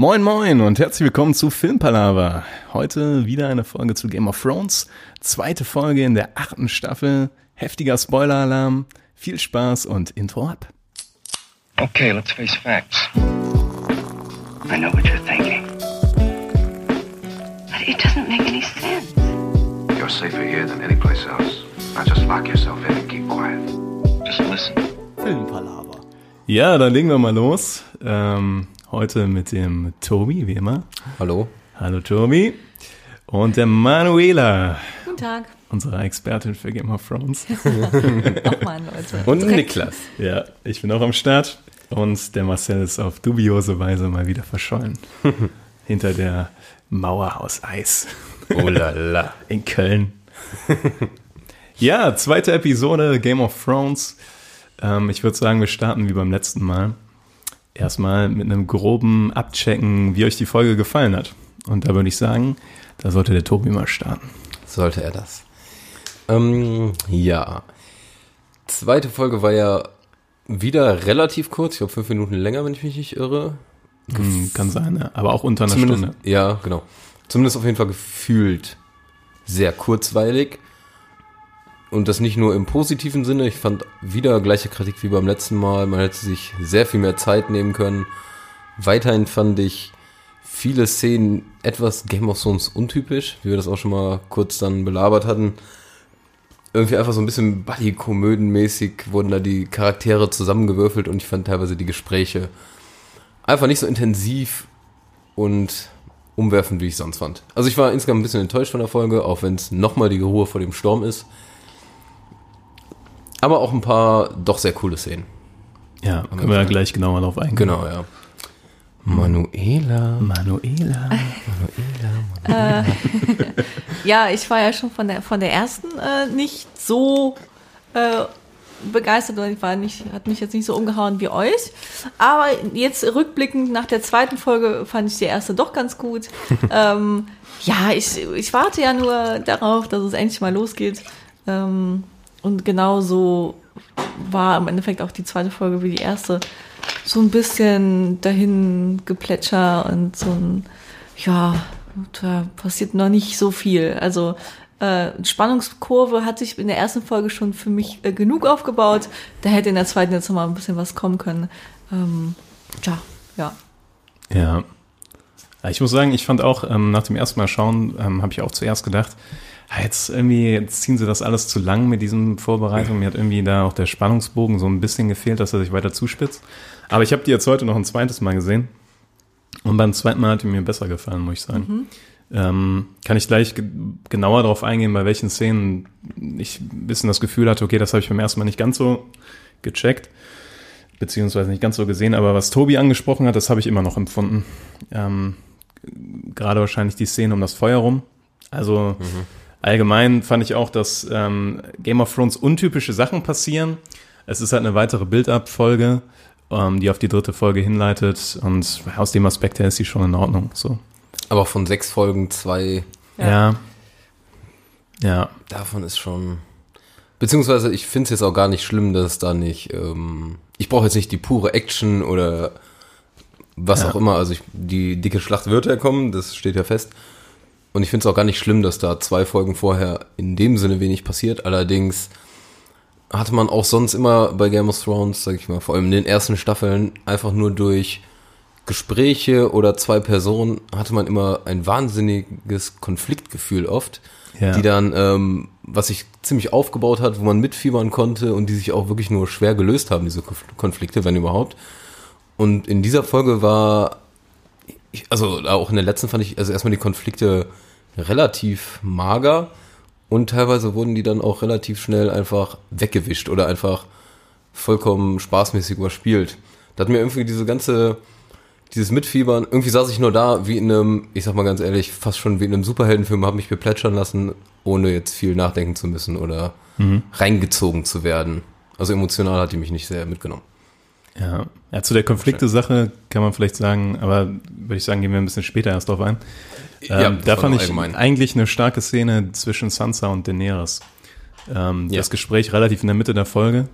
Moin moin und herzlich willkommen zu Filmpalava. Heute wieder eine Folge zu Game of Thrones. Zweite Folge in der achten Staffel. Heftiger Spoiler-Alarm. Viel Spaß und Intro ab. Okay, let's face facts. I know what you're thinking. But it doesn't make any sense. You're safer here than any place else. Now just lock yourself in and keep quiet. Just listen. Ja, dann legen wir mal los. Ähm, heute mit dem Tobi, wie immer. Hallo. Hallo Tobi. Und der Manuela, Guten Tag. unsere Expertin für Game of Thrones. Auch mal, Leute. Und Direkt- Niklas. Ja, ich bin auch am Start. Und der Marcel ist auf dubiose Weise mal wieder verschollen. Hinter der Mauer aus Eis. Oh la la. in Köln. ja, zweite Episode Game of Thrones. Ähm, ich würde sagen, wir starten wie beim letzten Mal. Erstmal mit einem groben Abchecken, wie euch die Folge gefallen hat. Und da würde ich sagen, da sollte der Tobi mal starten. Sollte er das. Ähm, ja. Zweite Folge war ja wieder relativ kurz. Ich glaube, fünf Minuten länger, wenn ich mich nicht irre. Hm, kann sein, ja. aber auch unter einer Zumindest, Stunde. ja, genau. Zumindest auf jeden Fall gefühlt sehr kurzweilig. Und das nicht nur im positiven Sinne. Ich fand wieder gleiche Kritik wie beim letzten Mal. Man hätte sich sehr viel mehr Zeit nehmen können. Weiterhin fand ich viele Szenen etwas Game of Thrones untypisch, wie wir das auch schon mal kurz dann belabert hatten. Irgendwie einfach so ein bisschen Buddy-Komöden-mäßig wurden da die Charaktere zusammengewürfelt und ich fand teilweise die Gespräche einfach nicht so intensiv und umwerfend, wie ich sonst fand. Also ich war insgesamt ein bisschen enttäuscht von der Folge, auch wenn es nochmal die Ruhe vor dem Sturm ist. Aber auch ein paar doch sehr coole Szenen. Ja, können wir ja gleich genauer drauf eingehen. Genau, ja. Manuela. Manuela. Ja, ich war ja schon von der, von der ersten äh, nicht so äh, begeistert und ich war nicht, hat mich jetzt nicht so umgehauen wie euch. Aber jetzt rückblickend nach der zweiten Folge fand ich die erste doch ganz gut. ähm, ja, ich, ich warte ja nur darauf, dass es endlich mal losgeht. Ähm, und genauso war im Endeffekt auch die zweite Folge wie die erste. So ein bisschen dahin geplätscher und so ein, ja, da passiert noch nicht so viel. Also äh, Spannungskurve hat sich in der ersten Folge schon für mich äh, genug aufgebaut. Da hätte in der zweiten jetzt noch mal ein bisschen was kommen können. Ähm, ja. Ja. Ja, Ich muss sagen, ich fand auch, ähm, nach dem ersten Mal schauen, ähm, habe ich auch zuerst gedacht, jetzt irgendwie, jetzt ziehen sie das alles zu lang mit diesen Vorbereitungen. Mir hat irgendwie da auch der Spannungsbogen so ein bisschen gefehlt, dass er sich weiter zuspitzt. Aber ich habe die jetzt heute noch ein zweites Mal gesehen. Und beim zweiten Mal hat die mir besser gefallen, muss ich sagen. Ähm, kann ich gleich ge genauer darauf eingehen, bei welchen Szenen ich ein bisschen das Gefühl hatte, okay, das habe ich beim ersten Mal nicht ganz so gecheckt, beziehungsweise nicht ganz so gesehen, aber was Tobi angesprochen hat, das habe ich immer noch empfunden. Ähm, Gerade wahrscheinlich die Szene um das Feuer rum. Also allgemein fand ich auch, dass ähm, Game of Thrones untypische Sachen passieren. Es ist halt eine weitere Build-up-Folge, ähm, die auf die dritte Folge hinleitet und aus dem Aspekt her ist sie schon in Ordnung. So. Aber von sechs Folgen zwei Ja. Ja. davon ist schon. Beziehungsweise ich finde es jetzt auch gar nicht schlimm, dass da nicht. Ähm, ich brauche jetzt nicht die pure Action oder was Ja. auch immer. Also ich, die dicke Schlacht wird ja kommen, das steht ja fest. Und ich finde es auch gar nicht schlimm, dass da zwei Folgen vorher in dem Sinne wenig passiert. Allerdings hatte man auch sonst immer bei Game of Thrones, sag ich mal, vor allem in den ersten Staffeln, einfach nur durch Gespräche oder zwei Personen hatte man immer ein wahnsinniges Konfliktgefühl oft, Ja. die dann, ähm, was sich ziemlich aufgebaut hat, wo man mitfiebern konnte und die sich auch wirklich nur schwer gelöst haben, diese Konf- Konflikte, wenn überhaupt. Und in dieser Folge war, ich, also auch in der letzten fand ich, also erstmal die Konflikte relativ mager und teilweise wurden die dann auch relativ schnell einfach weggewischt oder einfach vollkommen spaßmäßig überspielt. Da hat mir irgendwie diese ganze, dieses Mitfiebern, irgendwie saß ich nur da wie in einem, ich sag mal ganz ehrlich, fast schon wie in einem Superheldenfilm, habe mich beplätschern lassen, ohne jetzt viel nachdenken zu müssen oder reingezogen zu werden. Also emotional hat die mich nicht sehr mitgenommen. Ja. ja, zu der Konflikte-Sache kann man vielleicht sagen, aber würde ich sagen, gehen wir ein bisschen später erst drauf ein. Ja, Ähm, das da fand ich allgemein. eigentlich eine starke Szene zwischen Sansa und Daenerys. Ähm, Ja. Das Gespräch relativ in der Mitte der Folge.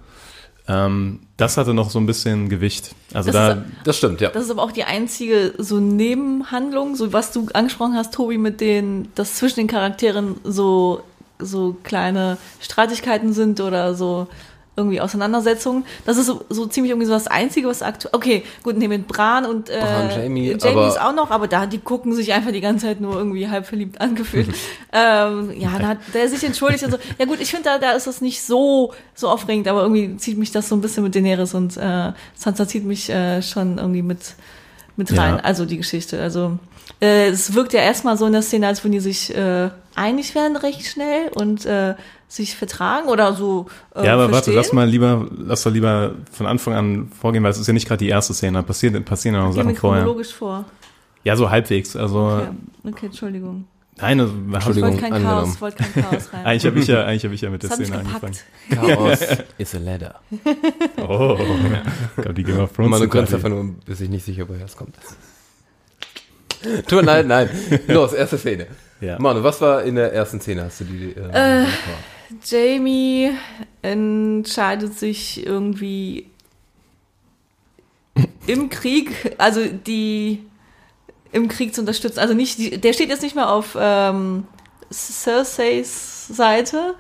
Ähm, das hatte noch so ein bisschen Gewicht. Also Das da, ist- Das stimmt, ja. Das ist aber auch die einzige so Nebenhandlung, so was du angesprochen hast, Tobi, mit den, dass zwischen den Charakteren so, so kleine Streitigkeiten sind oder so irgendwie Auseinandersetzungen. Das ist so, so ziemlich irgendwie so das Einzige, was aktuell. Okay, gut, nee, mit Bran und äh, Bran, Jamie, Jamie ist auch noch, aber da, die gucken sich einfach die ganze Zeit nur irgendwie halb verliebt angefühlt. ähm, ja, da hat der sich entschuldigt und so. Ja gut, ich finde, da, da ist das nicht so, so aufregend, aber irgendwie zieht mich das so ein bisschen mit Daenerys und äh, Sansa zieht mich äh, schon irgendwie mit, mit Ja. rein, also die Geschichte. Also äh, es wirkt ja erstmal so in der Szene, als würden die sich äh, einig werden recht schnell und äh, sich vertragen oder so. Äh, ja, aber warte, verstehen. lass mal lieber, lass doch lieber von Anfang an vorgehen, weil es ist ja nicht gerade die erste Szene, da passiert, passieren ja noch Gehen wir Sachen vorher. chronologisch vor. Ja, so halbwegs. Also, Okay, okay Entschuldigung. nein, also, Ich Entschuldigung. wollte kein angenommen. Chaos, wollte kein Chaos rein. eigentlich habe ich ja, eigentlich habe ich ja mit der das Szene angefangen. Chaos is a ladder. Oh, ich glaube, die Game of Thrones. Man, du kannst einfach nur, bis ich nicht sicher, woher es kommt. Tut mir leid, nein. Los, erste Szene. Ja. Manu, was war in der ersten Szene? Hast du die? Äh, Jamie entscheidet sich irgendwie im Krieg, also die im Krieg zu unterstützen. Also nicht, die, der steht jetzt nicht mehr auf ähm, Cerseis Seite,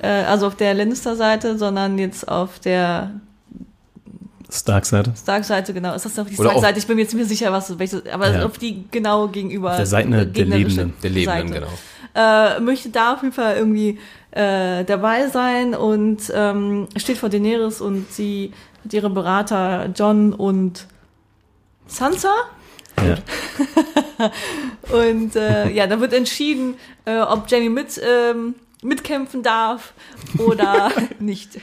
äh, also auf der Lannister-Seite, sondern jetzt auf der Stark-Seite. Stark-Seite, genau. Ist das auf die Stark-Seite? Ich bin mir jetzt nicht mehr sicher, was, welche, aber Ja. auf die genau gegenüber. Der Seite der Lebenden. der Lebenden, genau. äh, möchte da auf jeden Fall irgendwie äh, dabei sein und ähm, steht vor Daenerys und sie hat ihre Berater John und Sansa. Ja. Und äh, ja, da wird entschieden, äh, ob Jamie mit, ähm, mitkämpfen darf oder nicht.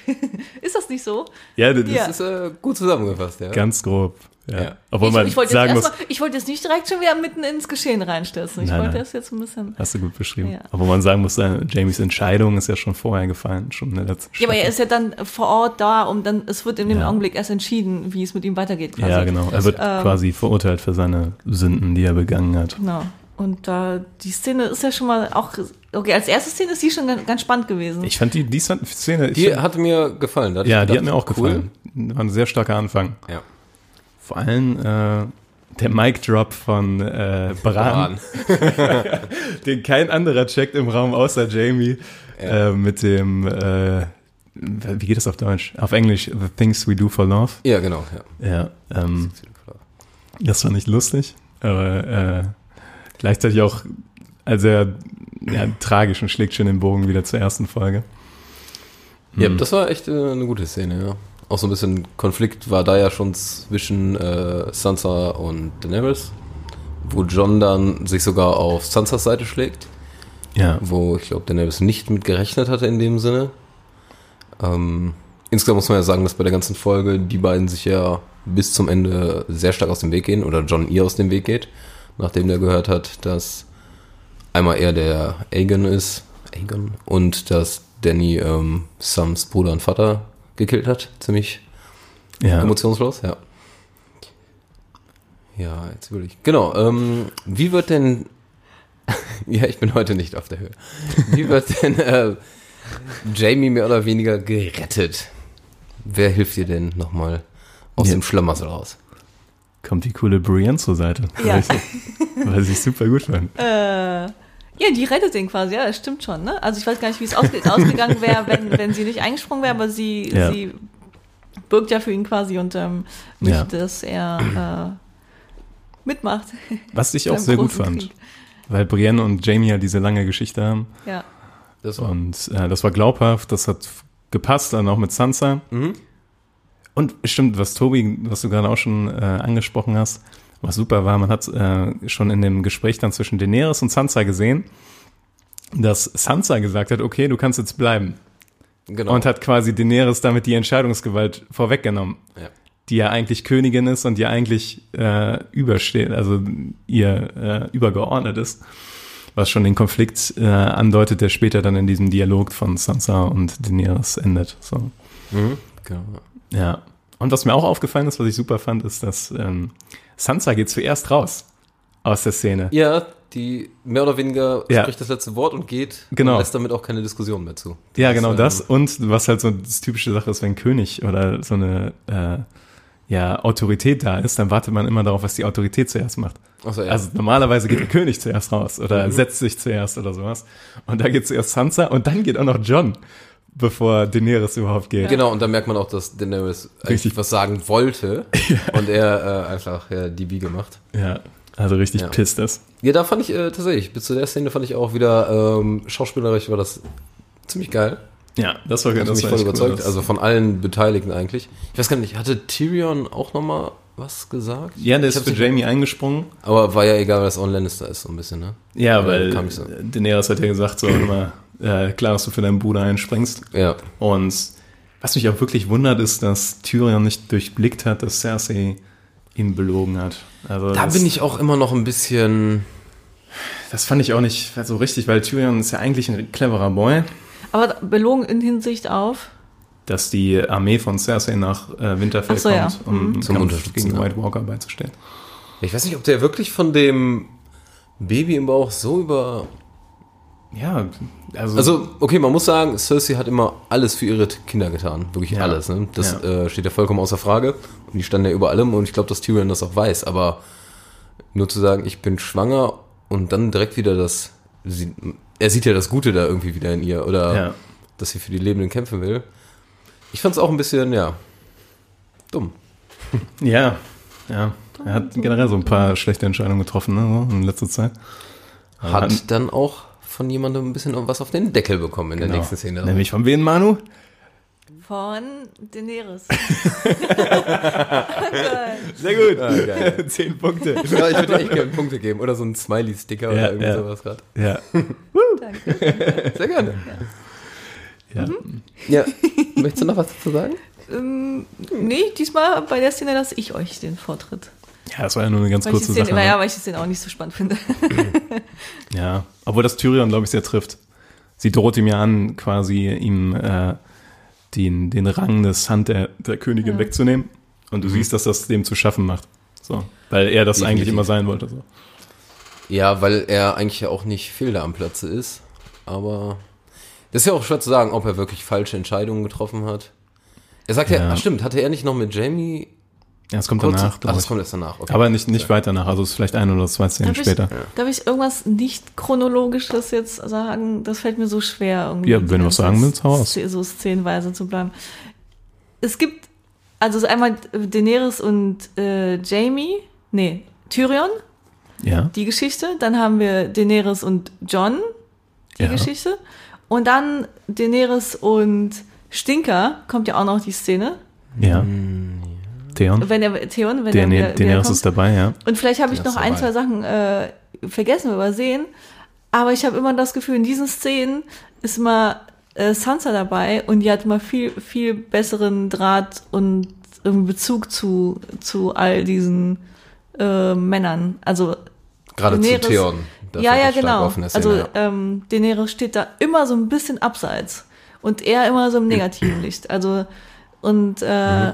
Ist das nicht so? ja, das Ja. ist äh, gut zusammengefasst, ja. ganz grob. Ja. Ja. Obwohl ich, man ich wollte sagen jetzt, muss, mal- ich wollte jetzt nicht direkt schon wieder mitten ins Geschehen reinstürzen. Ich Nein, wollte nein. das jetzt ein bisschen. hast du gut beschrieben. Ja. Obwohl man sagen muss, äh, Jamies Entscheidung ist ja schon vorher gefallen, schon in der letzten Ja, aber er Staffel. ist ja dann vor Ort da und dann, es wird in dem Ja. Augenblick erst entschieden, wie es mit ihm weitergeht. Quasi. Ja, genau. Er wird Ähm, quasi verurteilt für seine Sünden, die er begangen hat. Genau. Und da, die Szene ist ja schon mal auch, okay, als erste Szene ist die schon ganz, spannend gewesen. Ich fand die, die Szene, Die find, hat mir gefallen. Da hatte ja, die hat mir auch cool. gefallen. War ein sehr starker Anfang. Ja. Vor allem äh, der Mic-Drop von äh, Bran, den kein anderer checkt im Raum außer Jamie, Ja. äh, mit dem, äh, wie geht das auf Deutsch? Auf Englisch, The Things We Do for Love. Ja, genau. Ja. Ja, ähm, das war nicht lustig, aber äh, gleichzeitig auch also sehr ja, tragisch und schlägt schon den Bogen wieder zur ersten Folge. Ja, Hm. das war echt äh, eine gute Szene, ja. Auch so ein bisschen Konflikt war da ja schon zwischen äh, Sansa und Daenerys, wo John dann sich sogar auf Sansas Seite schlägt, Ja, wo ich glaube Daenerys nicht mit gerechnet hatte in dem Sinne. Ähm, insgesamt muss man ja sagen, dass bei der ganzen Folge die beiden sich ja bis zum Ende sehr stark aus dem Weg gehen oder John ihr aus dem Weg geht, nachdem der gehört hat, dass einmal er der Aegon ist, Aegon, und dass Danny ähm, Sams Bruder und Vater gekillt hat. Ziemlich ja. emotionslos, ja. Ja, jetzt will ich. Genau, ähm, wie wird denn. ja, ich bin heute nicht auf der Höhe. Wie wird denn äh, Jamie mehr oder weniger gerettet? Wer hilft dir denn nochmal aus Ja. dem Schlamassel raus? kommt die coole Brienne zur Seite. Ja. Weil ich super gut fand. Äh, ja, die rettet ihn quasi, ja, das stimmt schon, ne? Also ich weiß gar nicht, wie es ausge ausgegangen wäre, wenn, wenn sie nicht eingesprungen wäre, aber sie, Ja. sie birgt ja für ihn quasi und ähm, möchte, Ja. dass er äh, mitmacht. Was ich auch sehr gut fand. Krieg. Weil Brienne und Jamie ja diese lange Geschichte haben. Ja. Das war. Und äh, das war glaubhaft, das hat gepasst, dann auch mit Sansa. Mhm. Und stimmt, was Tobi, was du gerade auch schon äh, angesprochen hast, was super war, man hat äh, schon in dem Gespräch dann zwischen Daenerys und Sansa gesehen, dass Sansa gesagt hat, okay, du kannst jetzt bleiben. Genau. Und hat quasi Daenerys damit die Entscheidungsgewalt vorweggenommen, ja. die ja eigentlich Königin ist und die eigentlich äh, übersteht, also ihr äh, übergeordnet ist. Was schon den Konflikt äh, andeutet, der später dann in diesem Dialog von Sansa und Daenerys endet. So. Mhm. genau. Ja. Und was mir auch aufgefallen ist, was ich super fand, ist, dass ähm, Sansa geht zuerst raus aus der Szene. Ja, die mehr oder weniger Ja. spricht das letzte Wort und geht Genau. und lässt damit auch keine Diskussion mehr zu. Ja, genau ähm, das. Und was halt so das typische Sache ist, wenn ein König oder so eine äh, ja, Autorität da ist, dann wartet man immer darauf, was die Autorität zuerst macht. Achso, ja. Also normalerweise geht der König zuerst raus oder setzt sich zuerst oder sowas. Und da geht zuerst Sansa und dann geht auch noch John, bevor Daenerys überhaupt geht. Genau, und dann merkt man auch, dass Daenerys eigentlich Richtig. was sagen wollte und er äh, einfach ja, die Biege macht. Ja, also richtig Ja. pisst ist. Ja, da fand ich äh, tatsächlich, bis zu der Szene fand ich auch wieder ähm, schauspielerisch war das ziemlich geil. Ja, das war, Hat das mich voll cool. überzeugt. Das- Also von allen Beteiligten eigentlich. Ich weiß gar nicht, hatte Tyrion auch nochmal was gesagt? ja, der Ich ist für Jamie eingesprungen. Aber war ja egal, weil das On Lannister ist, so ein bisschen, ne? Ja, Ja, weil ich so. Daenerys hat ja gesagt, so immer, äh, klar, dass du für deinen Bruder einspringst. Ja. Und was mich auch wirklich wundert, ist, dass Tyrion nicht durchblickt hat, dass Cersei ihn belogen hat. Also Da das, bin ich auch immer noch ein bisschen. Das fand ich auch nicht so richtig, weil Tyrion ist ja eigentlich ein cleverer Boy, Aber belogen in Hinsicht auf. dass die Armee von Cersei nach äh, Winterfell so, ja. kommt, um Zum Kampf Unterstützen, gegen ja. White Walker beizustehen. Ich weiß nicht, ob der wirklich von dem Baby im Bauch so über. Ja, also, Also, okay, man muss sagen, Cersei hat immer alles für ihre Kinder getan. Wirklich Ja. alles. Ne? Das Ja. äh, steht ja vollkommen außer Frage. Und die standen ja über allem und ich glaube, dass Tyrion das auch weiß. Aber nur zu sagen, ich bin schwanger und dann direkt wieder das. Sie, er sieht ja das Gute da irgendwie wieder in ihr oder Ja. dass sie für die Lebenden kämpfen will. Ich fand es auch ein bisschen, ja, dumm. ja, ja. Er hat generell so ein paar schlechte Entscheidungen getroffen ne, in letzter Zeit. Hat Ja. dann auch von jemandem ein bisschen was auf den Deckel bekommen in der Genau. nächsten Szene. Nämlich von wen, Manu? Von Daenerys. Sehr gut. Ah. Zehn Punkte. Ja, ich würde echt gerne Punkte geben. Oder so ein Smiley-Sticker Ja, oder irgendwie ja. sowas gerade. Ja. Danke. Sehr gerne. ja. Ja. Möchtest du noch was dazu sagen? ähm, nee, diesmal bei der Szene lasse ich euch den Vortritt. Ja, das war ja nur eine ganz Weil kurze Szene, Sache. ja, Ne? weil ich die Szene auch nicht so spannend finde. Ja, obwohl das Tyrion, glaube ich, sehr trifft. Sie droht ihm ja an, quasi ihm äh, den, den Rang des Hand der, der Königin Ja. wegzunehmen. Und du siehst, dass das dem zu schaffen macht. So. Weil er das Definitiv. eigentlich immer sein wollte. So. Ja, weil er eigentlich ja auch nicht Fehler am Platze ist. Aber das ist ja auch schwer zu sagen, ob er wirklich falsche Entscheidungen getroffen hat. Er sagt ja, Ja. ach stimmt, hatte er nicht noch mit Jamie Ja, es kommt kurz? danach, ach, das kommt erst danach. Okay. Aber nicht, nicht weiter nach. Also es ist vielleicht ein oder zwei Szenen Darf ich- später. Darf ich irgendwas nicht chronologisches jetzt sagen? Das fällt mir so schwer. Irgendwie Ja, wenn du was sagen willst, hau raus. Sz- So szenenweise zu bleiben. Es gibt, also es ist einmal Daenerys und äh, Jamie, nee, Tyrion, Ja. die Geschichte. Dann haben wir Daenerys und John, die Ja. Geschichte. Und dann Daenerys und Stinker, kommt ja auch noch die Szene. Ja. Hm, Theon. Wenn er, Theon, wenn Der, er wieder, Daenerys wiederkommt. ist dabei, ja. Und vielleicht habe ich noch ein, dabei. zwei Sachen äh, vergessen, übersehen. Aber ich habe immer das Gefühl, in diesen Szenen ist immer äh, Sansa dabei und die hat immer viel, viel besseren Draht und Bezug zu, zu all diesen äh, Männern. Also Gerade zu Daenerys- Theon. Da ja, ja, genau. der Szene, also ja. ähm, Daenerys steht da immer so ein bisschen abseits und er immer so im negativen Licht. Also und äh, Mhm.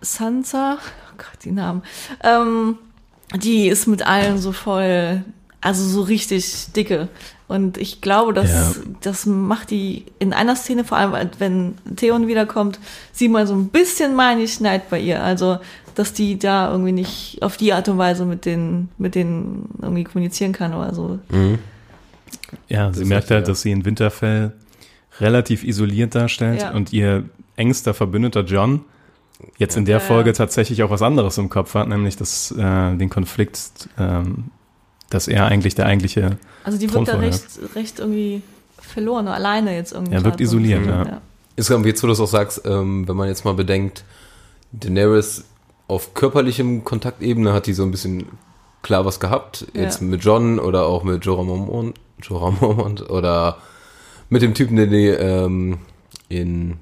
Sansa, oh Gott, die Namen, ähm, die ist mit allen so voll, also so richtig dicke. Und ich glaube, dass Ja. das macht die in einer Szene, vor allem wenn Theon wiederkommt, sieht man so ein bisschen, meine ich, Neid bei ihr. Also, dass die da irgendwie nicht auf die Art und Weise mit den, mit denen irgendwie kommunizieren kann oder so. Mhm. Ja, sie ist merkt halt, ja. dass sie in Winterfell relativ isoliert darstellt Ja. und ihr engster Verbündeter John jetzt in der Ja, ja. Folge tatsächlich auch was anderes im Kopf hat, nämlich das, äh, den Konflikt, ähm, dass er eigentlich der eigentliche, Also die wirkt da recht, recht irgendwie verloren, oder alleine jetzt irgendwie. Er wirkt isoliert, ja. Ist irgendwie jetzt, wo du das auch sagst, ähm, wenn man jetzt mal bedenkt, Daenerys auf körperlichem Kontaktebene hat die so ein bisschen klar was gehabt. Ja. Jetzt mit John oder auch mit Jorah Mormont, Jorah Mormont oder mit dem Typen, den die ähm, in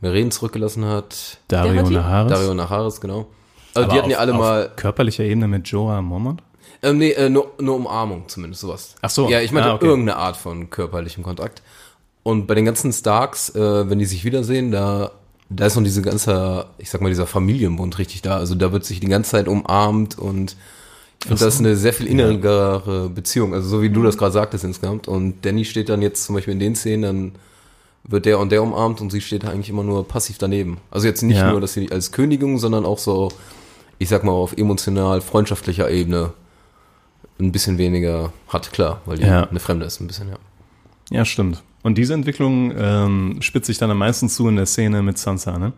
Meren zurückgelassen hat. Dario die? Naharis. Dario Naharis, genau. Also Aber die hatten ja auf- alle auf mal, körperlicher Ebene mit Jorah Mormont? ähm, nee, äh, nur, nur Umarmung zumindest, sowas. Ach so. Ja, ich meinte Ah, okay. irgendeine Art von körperlichem Kontakt. Und bei den ganzen Starks, äh, wenn die sich wiedersehen, da, da ist noch diese ganze, ich sag mal, dieser Familienbund richtig da. Also da wird sich die ganze Zeit umarmt und Und das ist eine sehr viel innere Beziehung, also so wie du das gerade sagtest insgesamt. Und Danny steht dann jetzt zum Beispiel in den Szenen, dann wird der und der umarmt und sie steht eigentlich immer nur passiv daneben. Also jetzt nicht Ja. nur, dass sie als Königin, sondern auch so, ich sag mal, auf emotional freundschaftlicher Ebene ein bisschen weniger hat, klar, weil die Ja. eine Fremde ist, ein bisschen, ja. Ja, stimmt. Und diese Entwicklung ähm, spitzt sich dann am meisten zu in der Szene mit Sansa, ne?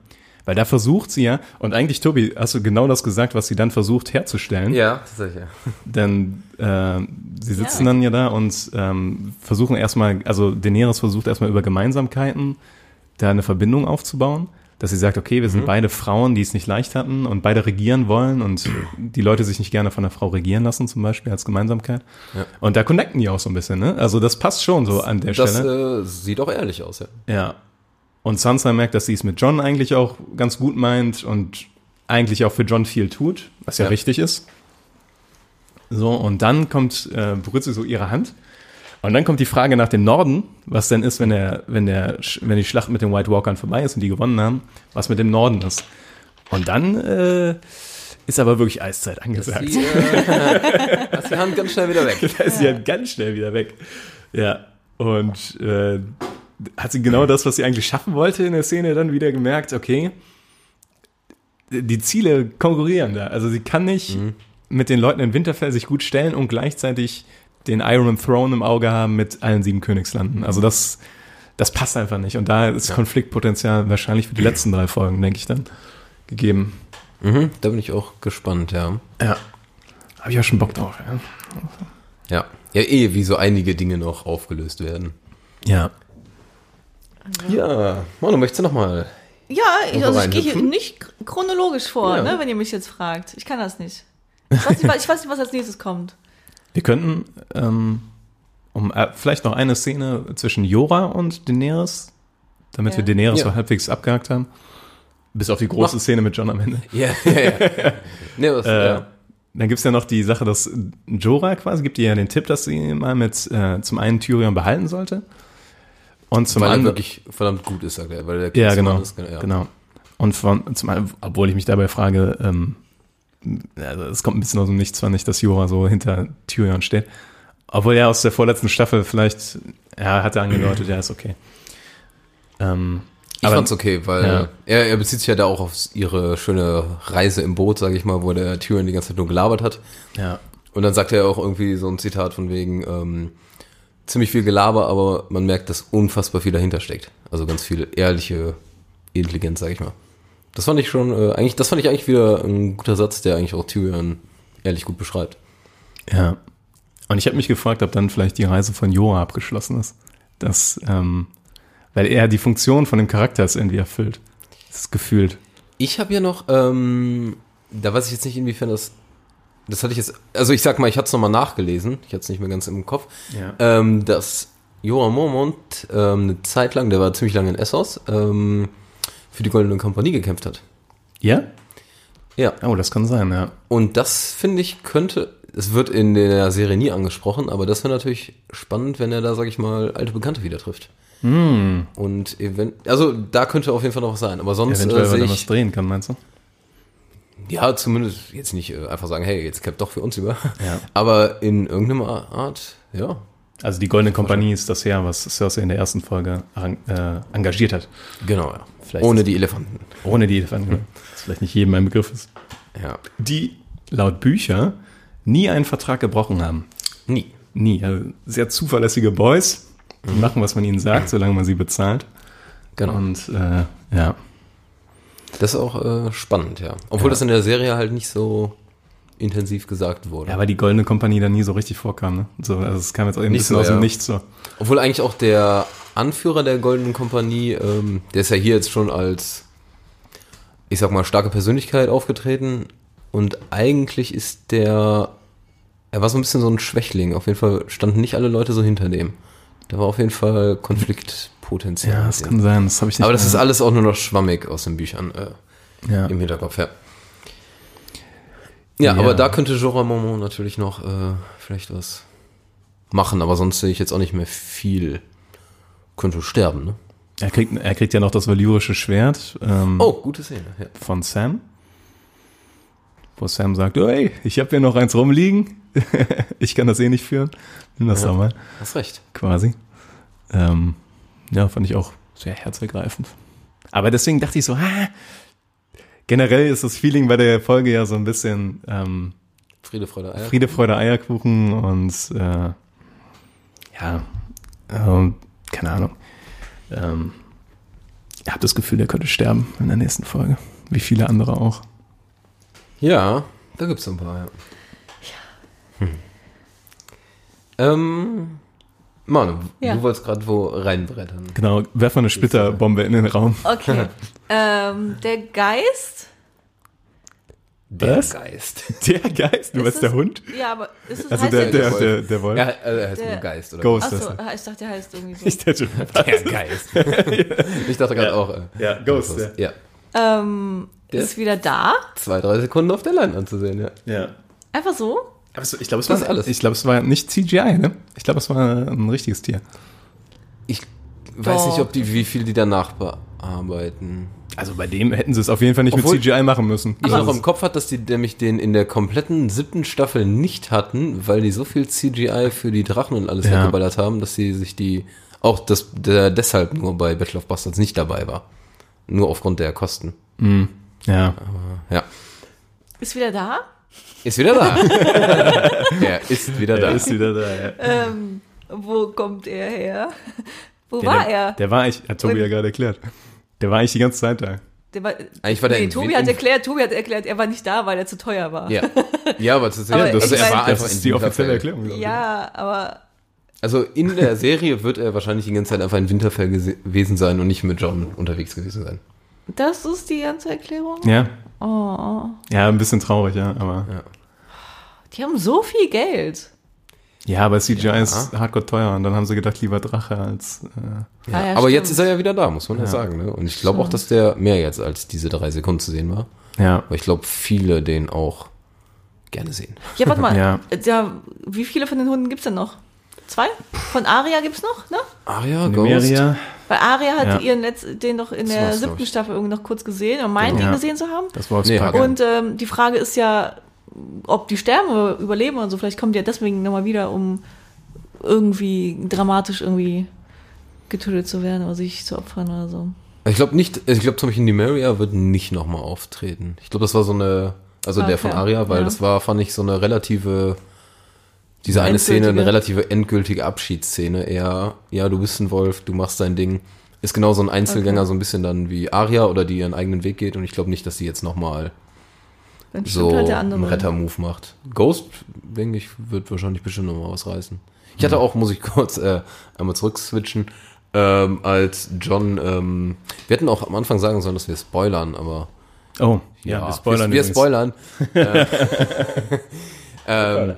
Weil da versucht sie ja, und eigentlich, Tobi, hast du genau das gesagt, was sie dann versucht herzustellen. Ja, tatsächlich, ja. Denn äh, sie sitzen Ja. dann ja da und ähm, versuchen erstmal, also Daenerys versucht erstmal über Gemeinsamkeiten da eine Verbindung aufzubauen, dass sie sagt, okay, wir Mhm. sind beide Frauen, die es nicht leicht hatten und beide regieren wollen und die Leute sich nicht gerne von der Frau regieren lassen, zum Beispiel als Gemeinsamkeit. Ja. Und da connecten die auch so ein bisschen, ne? Also das passt schon so an der Das Stelle. äh, sieht auch ehrlich aus, ja. Ja. Und Sansa merkt, dass sie es mit John eigentlich auch ganz gut meint und eigentlich auch für John viel tut, was ja, Ja. richtig ist. So, und dann kommt, äh, berührt sie so ihre Hand. Und dann kommt die Frage nach dem Norden, was denn ist, wenn der, wenn der, wenn die Schlacht mit den White Walkern vorbei ist und die gewonnen haben, was mit dem Norden ist. Und dann äh, ist aber wirklich Eiszeit angesagt. Die, äh, das ist die Hand ganz schnell wieder weg. Da ist sie halt ganz schnell wieder weg. Ja. Und äh, hat sie genau das, was sie eigentlich schaffen wollte in der Szene, dann wieder gemerkt, okay, die Ziele konkurrieren da. Also sie kann nicht mit den Leuten in Winterfell sich gut stellen und gleichzeitig den Iron Throne im Auge haben mit allen sieben Königslanden. Also das, das passt einfach nicht. Und da ist Ja. Konfliktpotenzial wahrscheinlich für die letzten drei Folgen, denke ich dann, gegeben. Mhm, da bin ich auch gespannt, ja. Ja. Habe ich auch schon Bock drauf, ja. Ja. Ja, eh, wie so einige Dinge noch aufgelöst werden. Ja. Ja, Manu, möchtest du nochmal? Ja, ich, also ich gehe hier nicht chronologisch vor, Ja. ne, wenn ihr mich jetzt fragt. Ich kann das nicht. Ich weiß nicht, was- ich weiß nicht, was als nächstes kommt. Wir könnten ähm, um äh, vielleicht noch eine Szene zwischen Jora und Daenerys, damit Ja. wir Daenerys Ja. so halbwegs abgehakt haben. Bis auf die große Mach. Szene mit John am Ende. Ja, ja, ja. nee, was, Äh, ja. Dann gibt's ja noch die Sache, dass Jorah quasi gibt ihr ja den Tipp, dass sie mal mit äh, zum einen Tyrion behalten sollte. Und zum Weil er wirklich verdammt gut ist, sagt er. Weil der Ja, genau. Ist, ja. Genau. Und von, zum einen, obwohl ich mich dabei frage, ähm, also es kommt ein bisschen aus dem Nichts, zwar nicht, dass Jora so hinter Tyrion steht. Obwohl er aus der vorletzten Staffel vielleicht, ja, hat er angedeutet, ja, ist okay. Ähm, Ich aber- fand's okay, weil Ja. er, er bezieht sich ja da auch auf ihre schöne Reise im Boot, sage ich mal, wo der Tyrion die ganze Zeit nur gelabert hat. Ja, Und dann sagt er auch irgendwie so ein Zitat von wegen, ähm, ziemlich viel Gelaber, aber man merkt, dass unfassbar viel dahinter steckt. Also ganz viel ehrliche Intelligenz, sag ich mal. Das fand ich schon, äh, eigentlich, das fand ich eigentlich wieder ein guter Satz, der eigentlich auch Tyrion ehrlich gut beschreibt. ja. Und ich habe mich gefragt, ob dann vielleicht die Reise von Jora abgeschlossen ist. Das, ähm, weil er die Funktion von dem Charakter jetzt irgendwie erfüllt. Das ist gefühlt. Ich habe ja noch, ähm, da weiß ich jetzt nicht, inwiefern das, das hatte ich jetzt, also ich sag mal, ich hatte es nochmal nachgelesen, ich hatte es nicht mehr ganz im Kopf, Ja. ähm, dass Joram Mormont ähm, eine Zeit lang, der war ziemlich lange in Essos, ähm, für die Goldene Kompanie gekämpft hat. Ja? Ja. Oh, das kann sein, ja. Und das finde ich könnte, es wird in der Serie nie angesprochen, aber das wäre natürlich spannend, wenn er da, sag ich mal, alte Bekannte wieder trifft. Hm. Und event also da könnte auf jeden Fall noch was sein. Aber sonst Eventuell, äh, weil er was drehen kann, meinst du? Ja, zumindest jetzt nicht äh, einfach sagen, hey, jetzt kämpft doch für uns über. Ja. Aber in irgendeiner Art, ja. Also die Goldene Kompanie ist das Heer, was Cersei in der ersten Folge äh, engagiert hat. Genau, ja. Vielleicht Ohne die Elefanten. Ohne die Elefanten. Das vielleicht nicht jedem ein Begriff ist. Ja. Die laut Bücher nie einen Vertrag gebrochen haben. Nie. Nie. Also sehr zuverlässige Boys. Die machen, was man ihnen sagt, solange man sie bezahlt. Genau. Und äh, ja. Das ist auch äh, spannend, ja. Obwohl Ja. das in der Serie halt nicht so intensiv gesagt wurde. Ja, weil die Goldene Kompanie da nie so richtig vorkam. Ne? So, also es kam jetzt auch ein Nicht bisschen so, aus dem ja. Nichts so. Obwohl eigentlich auch der Anführer der Goldenen Kompanie, ähm, der ist ja hier jetzt schon als, ich sag mal, starke Persönlichkeit aufgetreten. Und eigentlich ist der, er war so ein bisschen so ein Schwächling. Auf jeden Fall standen nicht alle Leute so hinter dem. Da war auf jeden Fall Konfliktpotenzial. Ja, das kann sein. Das habe ich nicht Aber das ist alles auch nur noch schwammig aus den Büchern äh, ja. im Hinterkopf, ja. Ja, Ja. aber da könnte Jorah Mormont natürlich noch äh, vielleicht was machen, aber sonst sehe ich jetzt auch nicht mehr viel. Könnte sterben, ne? Er, kriegt, er kriegt ja noch das valyrische Schwert ähm, Oh, gute Szene, ja. von Sam. Wo Sam sagt, hey, ich habe hier noch eins rumliegen. ich kann das eh nicht führen. Nimm das doch mal, Hast recht. quasi. Ähm, ja, fand ich auch sehr herzergreifend. Aber deswegen dachte ich so, ah, generell ist das Feeling bei der Folge ja so ein bisschen ähm, Friede, Freude, Eier. Friede, Freude, Eierkuchen und äh, ja, ähm, keine Ahnung. Ähm, ich habe das Gefühl, der könnte sterben in der nächsten Folge. Wie viele andere auch. Ja, da gibt's so ein paar, ja. Hm. Ähm, Manu, Ja. du wolltest gerade wo reinbrettern. Genau, werf mal eine Splitterbombe in den Raum. Okay. ähm, der Geist. Der Was? Geist. Der Geist, du weißt es- der Hund? Ja, aber ist es Also heißt der, der, der, Wolf. der, der Wolf. Ja, also er heißt Der- nur Geist, oder? Ghost. Achso, er. ich dachte, der heißt irgendwie so. Ich dachte, Der Geist. ich dachte gerade Ja. auch. Äh, Ja, Ghost, was- ja. Ähm, Der- ist wieder da. Zwei, drei Sekunden auf der Line anzusehen, ja. ja. Einfach so. Aber es- ich glaube, es, Das war- ist alles. ich glaube, es war nicht CGI, ne? Ich glaube, es war ein richtiges Tier. Ich weiß Doch. nicht, ob die, wie viel die danach bearbeiten. Also bei dem hätten sie es auf jeden Fall nicht Obwohl- mit CGI machen müssen. Ich Also noch im Kopf hat, dass die nämlich den in der kompletten siebten Staffel nicht hatten, weil die so viel CGI für die Drachen und alles Ja. weggeballert haben, dass sie sich die auch das der deshalb nur bei Battle of Bastards nicht dabei war. Nur aufgrund der Kosten. Ja. Ja. Ist wieder da. Ist wieder da. er ist wieder da. Er ist wieder da, ja. Ähm, wo kommt er her? Wo Der- war der, er? Der war ich, hat Tobi Und- ja gerade erklärt. Der war eigentlich die ganze Zeit da. Der war, Eigentlich war der nee, in- Tobi in- hat erklärt, Tobi hat erklärt, er war nicht da, weil er zu teuer war. ja. ja, aber tatsächlich, Aber also er war Das einfach in ist die offizielle Winterfell. Erklärung. glaube ich. Ja, aber Also in der Serie wird er wahrscheinlich die ganze Zeit einfach in Winterfell gewesen sein und nicht mit John unterwegs gewesen sein. Das ist die ganze Erklärung. Ja. Oh, Ja, ein bisschen traurig, ja. Aber Ja. die haben so viel Geld. ja, aber CGI Ja. ist hardcore teuer und dann haben sie gedacht, lieber Drache als. Äh, Ah, ja, aber stimmt. jetzt ist er ja wieder da, muss man ja, Ja. sagen. Ne? Und ich glaube auch, dass der mehr jetzt als diese drei Sekunden zu sehen war. ja. Aber ich glaube, viele den auch gerne sehen. Ja, warte mal. Ja. ja. wie viele von den Hunden gibt's denn noch? Zwei? Von Aria gibt's noch, ne? Aria, Numeria, Weil Aria hat Ja. ihren Letz den noch in Das der siebten. Staffel irgendwie noch kurz gesehen und meinen Ja. den gesehen zu haben. das war Nee. Und ähm, die Frage ist ja, ob die sterben oder überleben und so. Vielleicht kommt die ja deswegen nochmal wieder, um irgendwie dramatisch irgendwie getötet zu werden oder sich zu opfern oder so. Ich glaube nicht, ich glaube zum Beispiel Numeria wird nicht nochmal auftreten. Ich glaube, das war so eine, also der von Okay, Aria, weil ja. das war, fand ich, so eine relative, diese eine Szene, eine relative endgültige Abschiedsszene. Eher, ja, du bist ein Wolf, du machst dein Ding. Ist genau so ein Einzelgänger, Okay. so ein bisschen dann wie Aria oder die ihren eigenen Weg geht. Und ich glaube nicht, dass sie jetzt nochmal so halt der einen andere. Retter-Move macht. Ghost, denke ich, wird wahrscheinlich bestimmt nochmal was reißen. Ich hatte auch, muss ich kurz äh, einmal zurückswitchen, ähm, als John, ähm, wir hätten auch am Anfang sagen sollen, dass wir spoilern, aber Oh, ja, wir spoilern. wir, wir spoilern. äh, ähm,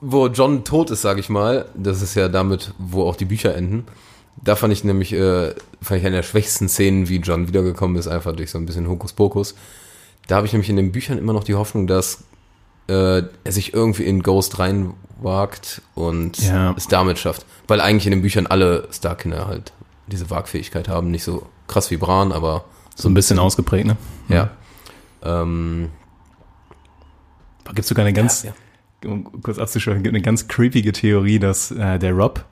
wo John tot ist, sage ich mal, das ist ja damit, wo auch die Bücher enden. Da fand ich nämlich, äh, fand ich eine der schwächsten Szenen, wie John wiedergekommen ist, einfach durch so ein bisschen Hokuspokus. Da habe ich nämlich in den Büchern immer noch die Hoffnung, dass äh, er sich irgendwie in Ghost reinwagt und Ja. es damit schafft. Weil eigentlich in den Büchern alle Starkinder halt diese Wagfähigkeit haben. Nicht so krass wie Bran, aber So ein bisschen ausgeprägt, ne? ja. Ähm, Gibt es sogar eine ganz, Ja, um kurz abzuschweifen, gibt eine ganz creepige Theorie, dass äh, der Rob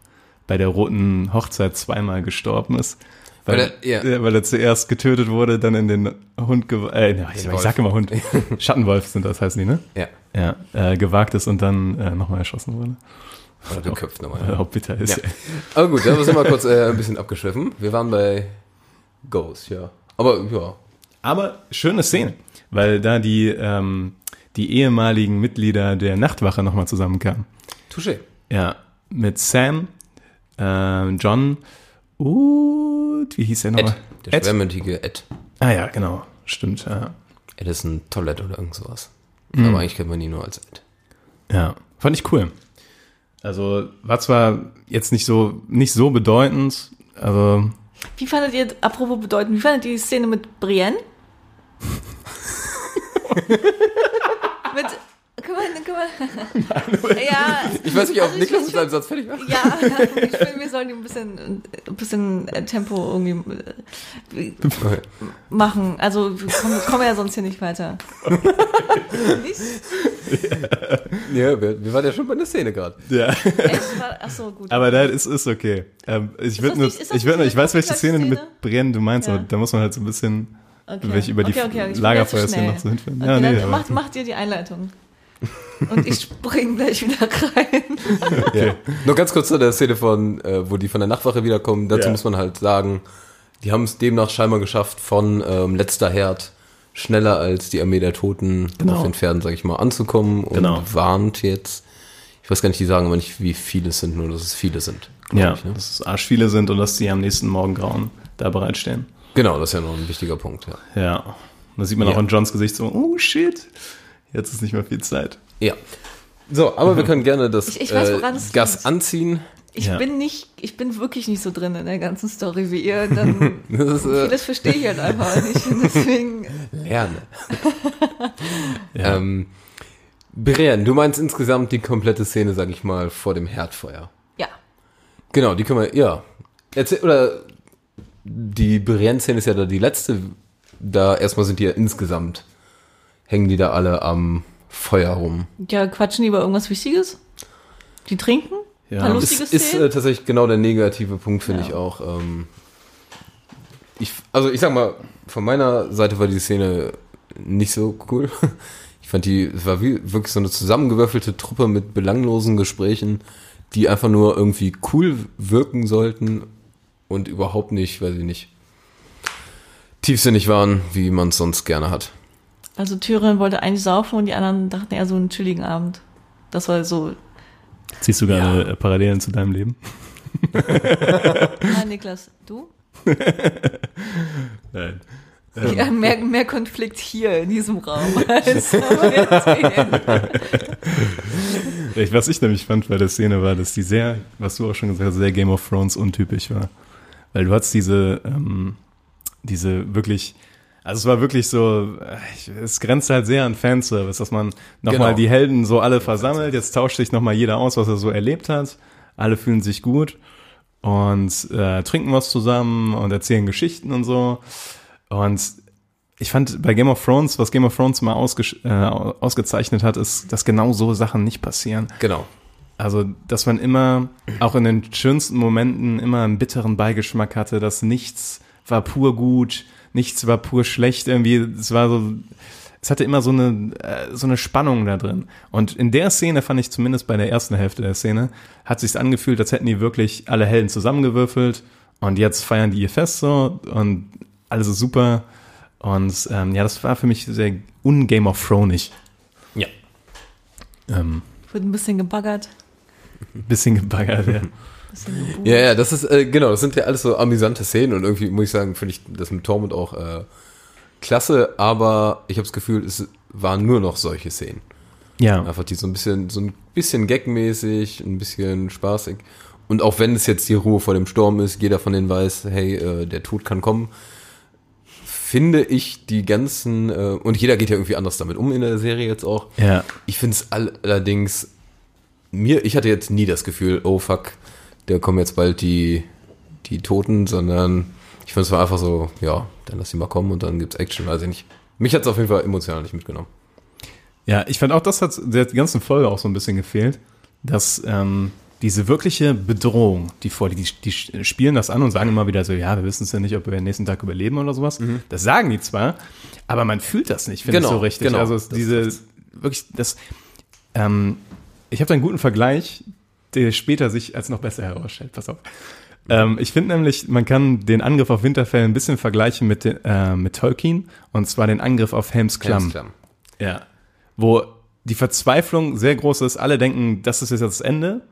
bei der roten Hochzeit zweimal gestorben ist. Weil, Weil er- ja. weil er zuerst getötet wurde, dann in den Hund, äh, ja, ich, Wolf. sag immer Hund, Schattenwolf sind das, heißen die, ne? ja. Ja, äh, gewagt ist und dann äh, nochmal erschossen wurde. Oder geköpft nochmal. er auch bitter ist. Ja. Aber gut, da sind wir kurz äh, ein bisschen abgeschwiffen. Wir waren bei Ghost, ja. Aber ja. Aber schöne Szene, weil da die, ähm, die ehemaligen Mitglieder der Nachtwache nochmal zusammenkamen. Touché. Ja, mit Sam, äh, John und wie hieß der Ed. nochmal? Der Ed? schwermütige Ed. Ah ja, genau, stimmt. Ja. Edison Toilette oder irgend sowas. Mhm. Aber eigentlich kennt man ihn nur als Ed. ja, fand ich cool. Also war zwar jetzt nicht so nicht so bedeutend, aber Wie fandet ihr, apropos bedeuten, wie fandet ihr die Szene mit Brienne? mit Guck mal, guck mal. Ja, Ich weiß nicht, ob also Niklas mit seinem Satz fertig macht. Ja, ich finde, wir sollten ein bisschen, ein bisschen äh, Tempo irgendwie äh, machen. Also wir kommen, kommen ja sonst hier nicht weiter. nicht? Ja, wir, wir waren ja schon bei der Szene gerade. Ja. Echt? War- Ach so, gut. Aber da ist, ist okay. Ähm, ich würde nur, nicht- ist das ich, würd, nur- ich weiß, welche Szene Szene? mit Brennen du meinst, Ja. aber da muss man halt so ein bisschen okay. welche über die okay, okay, ich zu Lagerfeuerszene noch so hinführen. Okay, Ja, nee, dann macht, macht ihr die Einleitung. Und ich spring gleich wieder rein. Ja. Nur ganz kurz zu der Szene von, äh, wo die von der Nachtwache wiederkommen. Dazu Ja. muss man halt sagen, die haben es demnach scheinbar geschafft, von ähm, letzter Herd schneller als die Armee der Toten Genau. auf den Pferden, sag ich mal, anzukommen und Genau. warnt jetzt. Ich weiß gar nicht, die sagen aber nicht, wie viele es sind, nur dass es viele sind. Ja, ich, ne? dass es arsch viele sind und dass die am nächsten Morgen grauen da bereitstehen. Genau, das ist ja noch ein wichtiger Punkt, ja. Ja. Und da sieht man Ja. auch in Johns Gesicht so, oh shit, jetzt ist nicht mehr viel Zeit. Ja. So, aber wir können gerne das Ich- ich weiß, äh, Gas liegt. anziehen. Ich Ja. bin nicht, ich bin wirklich nicht so drin in der ganzen Story wie ihr. Dann Das ist, äh, vieles verstehe ich halt einfach nicht. Deswegen, Lerne. Ja. Ähm, Beren, du meinst insgesamt die komplette Szene, sag ich mal, vor dem Herdfeuer. ja. Genau, die können wir, ja. Erzähl, oder die Beren-Szene ist ja da die letzte. Da erstmal sind die ja insgesamt, hängen die da alle am Feuer rum. Ja, quatschen die über irgendwas Wichtiges? Die trinken? Ja. Paar Ist, lustige ist Szenen? äh, tatsächlich genau der negative Punkt, finde Ja. ich auch. Ähm, ich, also ich sag mal, von meiner Seite war die Szene nicht so cool. Ich fand die, es war wie wirklich so eine zusammengewürfelte Truppe mit belanglosen Gesprächen, die einfach nur irgendwie cool wirken sollten und überhaupt nicht, weiß ich nicht, tiefsinnig waren, wie man es sonst gerne hat. Also Tyrion wollte eigentlich saufen und die anderen dachten eher so einen chilligen Abend. Das war so, Siehst du gerade äh, Parallelen zu deinem Leben? nein, Niklas, du? Nein. Ja, mehr, mehr Konflikt hier in diesem Raum als was ich nämlich fand bei der Szene war, dass die sehr, was du auch schon gesagt hast, sehr Game of Thrones untypisch war. Weil du hattest diese, ähm, diese wirklich, also es war wirklich so, es grenzt halt sehr an Fanservice, dass man nochmal Genau. die Helden so alle versammelt, jetzt tauscht sich nochmal jeder aus, was er so erlebt hat, alle fühlen sich gut und äh, trinken was zusammen und erzählen Geschichten und so. Und ich fand bei Game of Thrones, was Game of Thrones mal ausge äh, ausgezeichnet hat, ist, dass genau so Sachen nicht passieren. Genau. Also, dass man immer, auch in den schönsten Momenten, immer einen bitteren Beigeschmack hatte, dass nichts war pur gut, nichts war pur schlecht irgendwie. Es war so, es hatte immer so eine, äh, so eine Spannung da drin. Und in der Szene fand ich zumindest bei der ersten Hälfte der Szene, hat sich's angefühlt, als hätten die wirklich alle Helden zusammengewürfelt und jetzt feiern die ihr Fest so und alles ist super. Und ähm, ja, das war für mich sehr un-Game of Thronig. Ja. Ähm, Wird ein bisschen gebaggert. Bisschen gebaggert, ja. Ja, ja, das ist, äh, genau, das sind ja alles so amüsante Szenen und irgendwie muss ich sagen, finde ich das mit Tormund auch äh, klasse, aber ich habe das Gefühl, es waren nur noch solche Szenen. Ja. Einfach die so ein bisschen, so ein bisschen gagmäßig, ein bisschen spaßig. Und auch wenn es jetzt die Ruhe vor dem Sturm ist, jeder von denen weiß, hey, äh, der Tod kann kommen, finde ich die ganzen, äh, und jeder geht ja irgendwie anders damit um in der Serie jetzt auch. Ja. Ich finde es allerdings, mir, ich hatte jetzt nie das Gefühl, oh fuck, da kommen jetzt bald die, die Toten, sondern ich finde es war einfach so, ja, dann lass die mal kommen und dann gibt's Action, weiß ich nicht. Mich hat's auf jeden Fall emotional nicht mitgenommen. Ja, ich fand auch, das hat der ganzen Folge auch so ein bisschen gefehlt, dass ähm, diese wirkliche Bedrohung, die vor, die, die spielen das an und sagen immer wieder so, ja, wir wissen es ja nicht, ob wir den nächsten Tag überleben oder sowas. Das sagen die zwar, aber man fühlt das nicht, finde Genau, ich so richtig. genau. Also es, diese, wirklich, das, ähm, ich habe da einen guten Vergleich, der später sich als noch besser herausstellt. Pass auf. Ähm, ich finde nämlich, man kann den Angriff auf Winterfell ein bisschen vergleichen mit, den, äh, mit Tolkien und zwar den Angriff auf Helms Klamm. Helmsklamm. Ja. Wo die Verzweiflung sehr groß ist. Alle denken, das ist jetzt das Ende.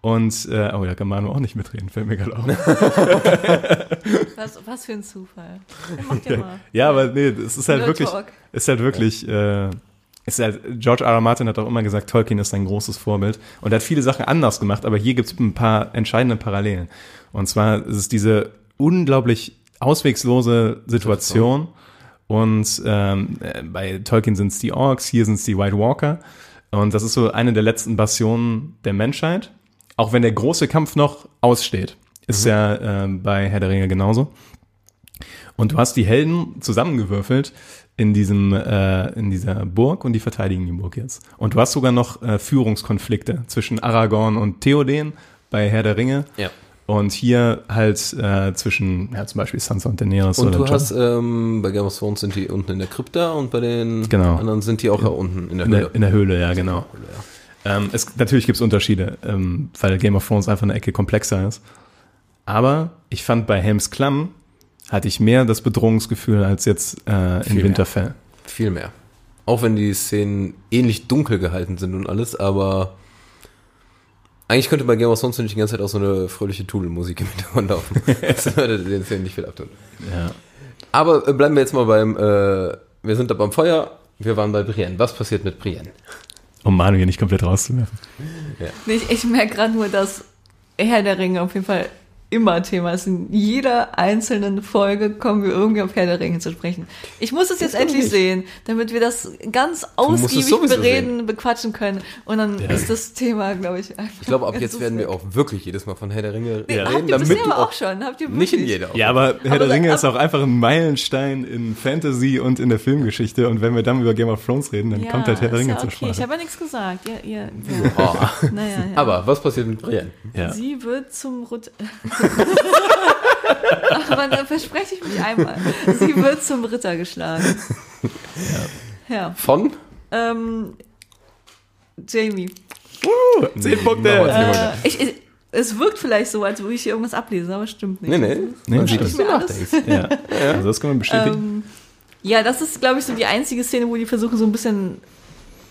Und, äh, oh, da kann Manu auch nicht mitreden, fällt mir gerade auf. Was, was für ein Zufall. Ja, Macht ja mal. ja, aber nee, es ist halt Real wirklich, Talk. ist halt wirklich, äh, ist halt, George R. R. Martin hat auch immer gesagt, Tolkien ist ein großes Vorbild. Und er hat viele Sachen anders gemacht, aber hier gibt's ein paar entscheidende Parallelen. Und zwar ist es diese unglaublich auswegslose Situation. Und ähm, äh, bei Tolkien sind's die Orks, hier sind's die White Walker. Und das ist so eine der letzten Bastionen der Menschheit. Auch wenn der große Kampf noch aussteht. Ist ja äh, bei Herr der Ringe genauso. Und du hast die Helden zusammengewürfelt in diesem äh, in dieser Burg und die verteidigen die Burg jetzt. Und du hast sogar noch äh, Führungskonflikte zwischen Aragorn und Theoden bei Herr der Ringe. Ja. Und hier halt äh, zwischen ja, zum Beispiel Sansa und Daenerys Und du hast, ähm, bei Game of Thrones sind die unten in der Krypta und bei den Genau. anderen sind die auch da unten in der in Höhle. in der Höhle, ja genau. Ähm, es, natürlich gibt es Unterschiede, ähm, weil Game of Thrones einfach eine Ecke komplexer ist. Aber ich fand bei Helms Klamm hatte ich mehr das Bedrohungsgefühl als jetzt äh, in Viel mehr. Winterfell. Viel mehr. Auch wenn die Szenen ähnlich dunkel gehalten sind und alles, aber eigentlich könnte bei Game of Thrones nicht die ganze Zeit auch so eine fröhliche Tudelmusik im Hintergrund laufen. das würde den Szenen nicht viel abtun. Ja. Aber äh, bleiben wir jetzt mal beim, äh, wir sind da beim Feuer, wir waren bei Brienne. Was passiert mit Brienne? Um Manu hier nicht komplett rauszuwerfen. Nee, ich, ich merke gerade nur, dass Herr der Ringe auf jeden Fall immer Thema ist. In jeder einzelnen Folge kommen wir irgendwie auf Herr der Ringe zu sprechen. Ich muss es jetzt endlich sehen, damit wir das ganz ausgiebig bereden, bequatschen können. Und dann ist das Thema, glaube ich, einfach. Ich glaube, ab jetzt werden wir auch wirklich jedes Mal von Herr der Ringe Nee, reden, habt ihr damit du aber auch schon. Habt ihr nicht in wirklich? jeder. Ja, aber Herr der Aber- Ringe ist auch einfach ein Meilenstein in Fantasy und in der Filmgeschichte. Und wenn wir dann über Game of Thrones reden, dann Ja, kommt halt Herr der Ringe ja zur okay. Sprache. Ich habe ja nichts gesagt. Ihr, ihr, ja. Oh. Naja, ja. Aber was passiert mit Brienne? ja. Sie wird zum Ritter. Aber dann verspreche ich mich einmal. Sie wird zum Ritter geschlagen. Ja. Von? Ähm, Jamie. Zehn Mach Punkte. Äh, ich, ich, es wirkt vielleicht so, als würde ich hier irgendwas ablesen, aber stimmt nicht. Nee, nee. Nee, sieht, stimmt. mir alles. nachdenkst. Ja. Also das kann man bestätigen. Ähm, ja, das ist, glaube ich, so die einzige Szene, wo die versuchen, so ein bisschen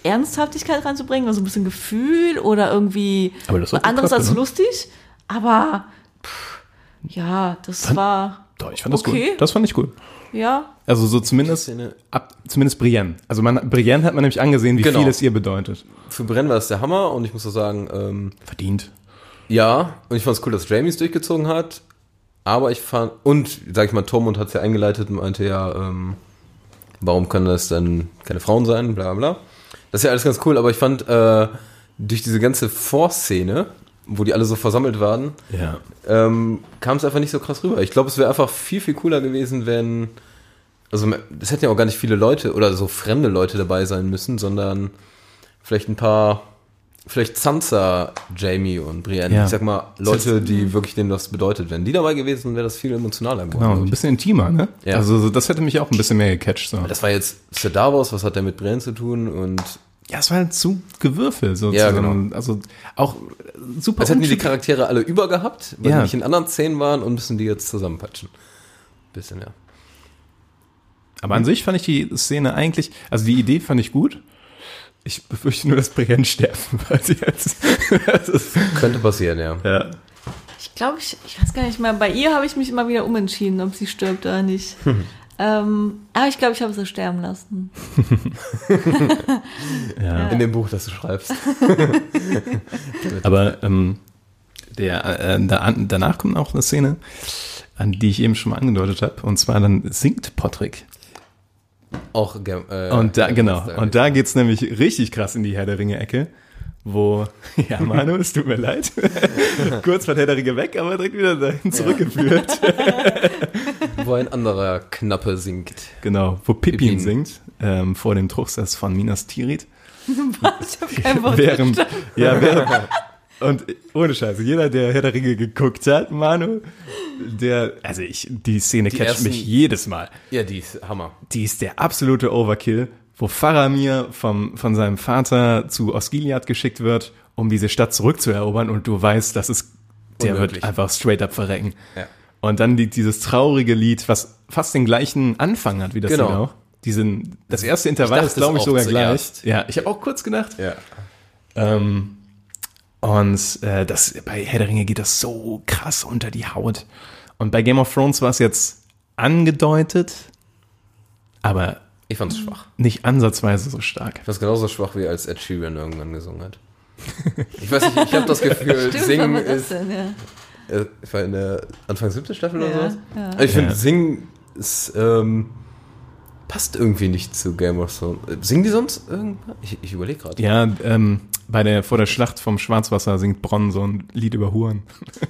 Ernsthaftigkeit reinzubringen, also ein bisschen Gefühl oder irgendwie das anderes geklappt, als oder? lustig. Aber pff, ja, das war Doch, ich fand das okay. gut. Das fand ich gut. ja. Also so zumindest ab, zumindest Brienne. Also man, Brienne hat man nämlich angesehen, wie Genau. viel es ihr bedeutet. Für Brienne war das der Hammer und ich muss auch sagen, ähm, Verdient. ja, und ich fand es cool, dass Jamie es durchgezogen hat. Aber ich fand, und sag ich mal, Tormund hat es ja eingeleitet und meinte ja, ähm, warum können das dann keine Frauen sein, bla bla. Das ist ja alles ganz cool, aber ich fand, äh, durch diese ganze Vorszene, wo die alle so versammelt waren, Ja. ähm, kam es einfach nicht so krass rüber. Ich glaube, es wäre einfach viel, viel cooler gewesen, wenn. Also, es hätten ja auch gar nicht viele Leute oder so fremde Leute dabei sein müssen, sondern vielleicht ein paar. Vielleicht Sansa, Jamie und Brienne. Ja. Ich sag mal, Leute, die wirklich denen was bedeutet. Wenn die dabei gewesen wäre das viel emotionaler geworden. Genau, ein bisschen intimer, ne? Ja. Also so, das hätte mich auch ein bisschen mehr gecatcht. So. Das war jetzt Sir Davos, was hat der mit Brienne zu tun? Und Ja, es war halt zu gewürfelt. So Ja, zusammen. Also auch super es hätten die die Charaktere alle über gehabt, weil Ja. die nicht in anderen Szenen waren und müssen die jetzt zusammenpatschen. Bisschen, ja. Aber an sich fand ich die Szene eigentlich, also die Idee fand ich gut. Ich befürchte nur, dass Brienne sterben, weil sie jetzt. Könnte passieren, ja. ja. Ich glaube, ich, ich weiß gar nicht mehr. Bei ihr habe ich mich immer wieder umentschieden, ob sie stirbt oder nicht. ähm, aber ich glaube, ich habe sie sterben lassen. ja. In dem Buch, das du schreibst. Aber ähm, der, äh, da, danach kommt auch eine Szene, an die ich eben schon mal angedeutet habe. Und zwar dann singt Patrick. Auch äh, Und da, genau. Und da geht's nämlich richtig krass in die Herr der Ringe-Ecke, wo, ja, Manu, es tut mir leid. Kurz war Herr der Ringe weg, aber direkt wieder dahin zurückgeführt. Wo ein anderer Knappe singt. Genau, wo Pippin, Pippin. singt, ähm, vor dem Truchsess von Minas Tirith. Ich habe kein Wort während, ja, während, und ohne Scheiße, jeder, der Herr der Ringe geguckt hat, Manu, der, also ich, die Szene catcht ersten- mich jedes Mal. Ja, die ist Hammer. Die ist der absolute Overkill, wo Faramir vom, von seinem Vater zu Osgiliath geschickt wird, um diese Stadt zurückzuerobern und du weißt, dass es, der Unmöglich. wird einfach straight up verrecken. Ja. Und dann liegt dieses traurige Lied, was fast den gleichen Anfang hat wie das Genau. Lied auch. Diesen, das erste Intervall ist, glaube es ich, sogar gleich. zuerst. Ja, ich habe auch kurz gedacht. Ja. Ähm, und äh, das, bei Herr der Ringe geht das so krass unter die Haut. Und bei Game of Thrones war es jetzt angedeutet, aber Ich fand's schwach. nicht ansatzweise so stark. Ich fand's genauso schwach, wie als Ed Sheeran irgendwann gesungen hat. Ich weiß nicht, ich habe das Gefühl, Stimmt, Singen ist. denn? Ja. Äh, ich war in der Anfang siebte Staffel oder Ja, sowas. ja. Ich finde, Ja. Singen ist. Ähm, passt irgendwie nicht zu Game of Thrones. Äh, Singen die sonst irgendwas? Ich, ich überlege gerade. Ja, ähm, bei der, vor der Schlacht vom Schwarzwasser singt Bronn so ein Lied über Huren.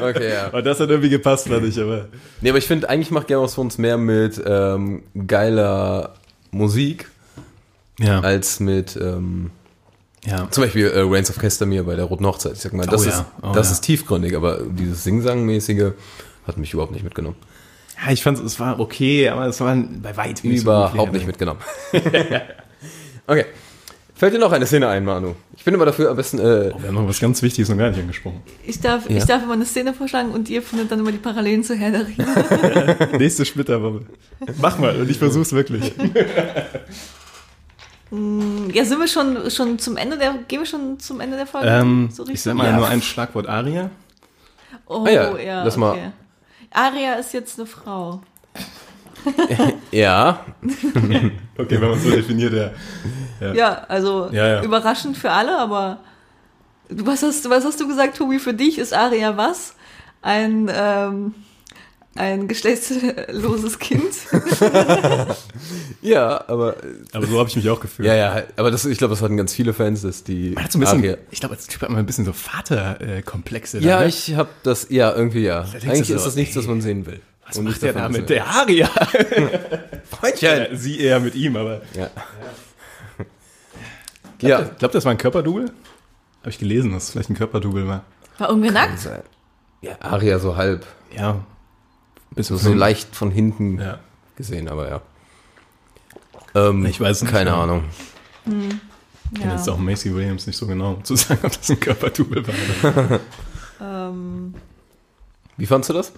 Okay, ja. Und das hat irgendwie gepasst, fand ich, aber. Nee, aber ich finde, eigentlich macht Game of Thrones mehr mit ähm, geiler Musik Ja. als mit ähm, ja. zum Beispiel äh, Reigns of Castamere bei der Roten Hochzeit. Ich sag mal, das, Oh ja, ist, oh das ja. ist tiefgründig, aber dieses Sing-Sang-mäßige hat mich überhaupt nicht mitgenommen. Ja, ich fand es war okay, aber es war bei weitem nicht so Überhaupt nicht mitgenommen. okay. Fällt dir noch eine Szene ein, Manu? Ich bin immer dafür am besten. Äh, Wir haben noch was ganz Wichtiges noch gar nicht angesprochen. Ich darf, Ja. ich darf immer eine Szene vorschlagen und ihr findet dann immer die Parallelen zu Herr der Ringe. Nächste Splitterwoche. Mach mal und ich versuch's wirklich. Ja, sind wir schon, schon zum Ende der, gehen wir schon zum Ende der Folge? ähm, so ich sag mal Ja. nur ein Schlagwort Aria. Oh, Ah ja, ja, lass mal- okay. Aria ist jetzt eine Frau. ja, Okay, wenn man so definiert, ja. Ja. Ja, also Ja, ja. überraschend für alle, aber was hast, was hast du gesagt, Tobi? Für dich ist Aria was? Ein, ähm, ein geschlechtsloses Kind? ja, aber Aber so habe ich mich auch gefühlt. ja, ja, aber das, ich glaube, das hatten ganz viele Fans, dass die. Man hat so ein bisschen, Aria- ich glaube, als Typ hat man ein bisschen so Vaterkomplexe. ja, da, ne? ich habe das, ja, irgendwie ja. du Eigentlich so, ist das nichts, ey, was man sehen will. Was Und macht der da man- der Aria? Freundchen! Ja, sie eher mit ihm, aber. Ja. Ja. Ja. Ich glaube, das war ein Körperdouble. Habe ich gelesen, dass es vielleicht ein Körperdouble war. War irgendwer nackt? Ja, Aria so halb. Ja. Bis So, so leicht von hinten Ja. gesehen, aber ja. Ähm, Ich weiß nicht, Keine ja. Ahnung. Ich kenne jetzt auch Macy Williams nicht so genau, um zu sagen, ob das ein Körperdouble war. Ähm, Wie fandst du das?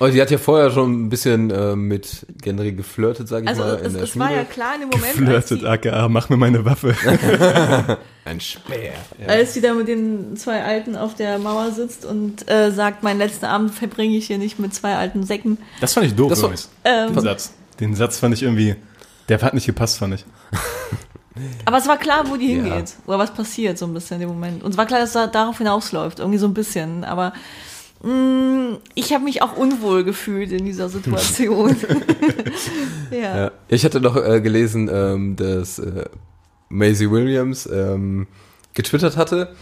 Oh, sie hat ja vorher schon ein bisschen äh, mit Gendry geflirtet, sag ich also mal, in es, der es war ja klar in dem Moment, als Flirtet, sie, aka, mach mir meine Waffe. Ein Speer. als sie da mit den zwei Alten auf der Mauer sitzt und äh, sagt, meinen letzten Abend verbringe ich hier nicht mit zwei alten Säcken. Das fand ich doof, Das war- übrigens. Ähm, Den Satz. Den Satz fand ich irgendwie, der hat nicht gepasst, fand ich. Aber es war klar, wo die Ja. hingeht. Oder was passiert, so ein bisschen in dem Moment. Und es war klar, dass es darauf hinausläuft. Irgendwie so ein bisschen. Aber ich habe mich auch unwohl gefühlt in dieser Situation. ja. Ja. Ich hatte noch äh, gelesen, ähm, dass äh, Maisie Williams ähm, getwittert hatte.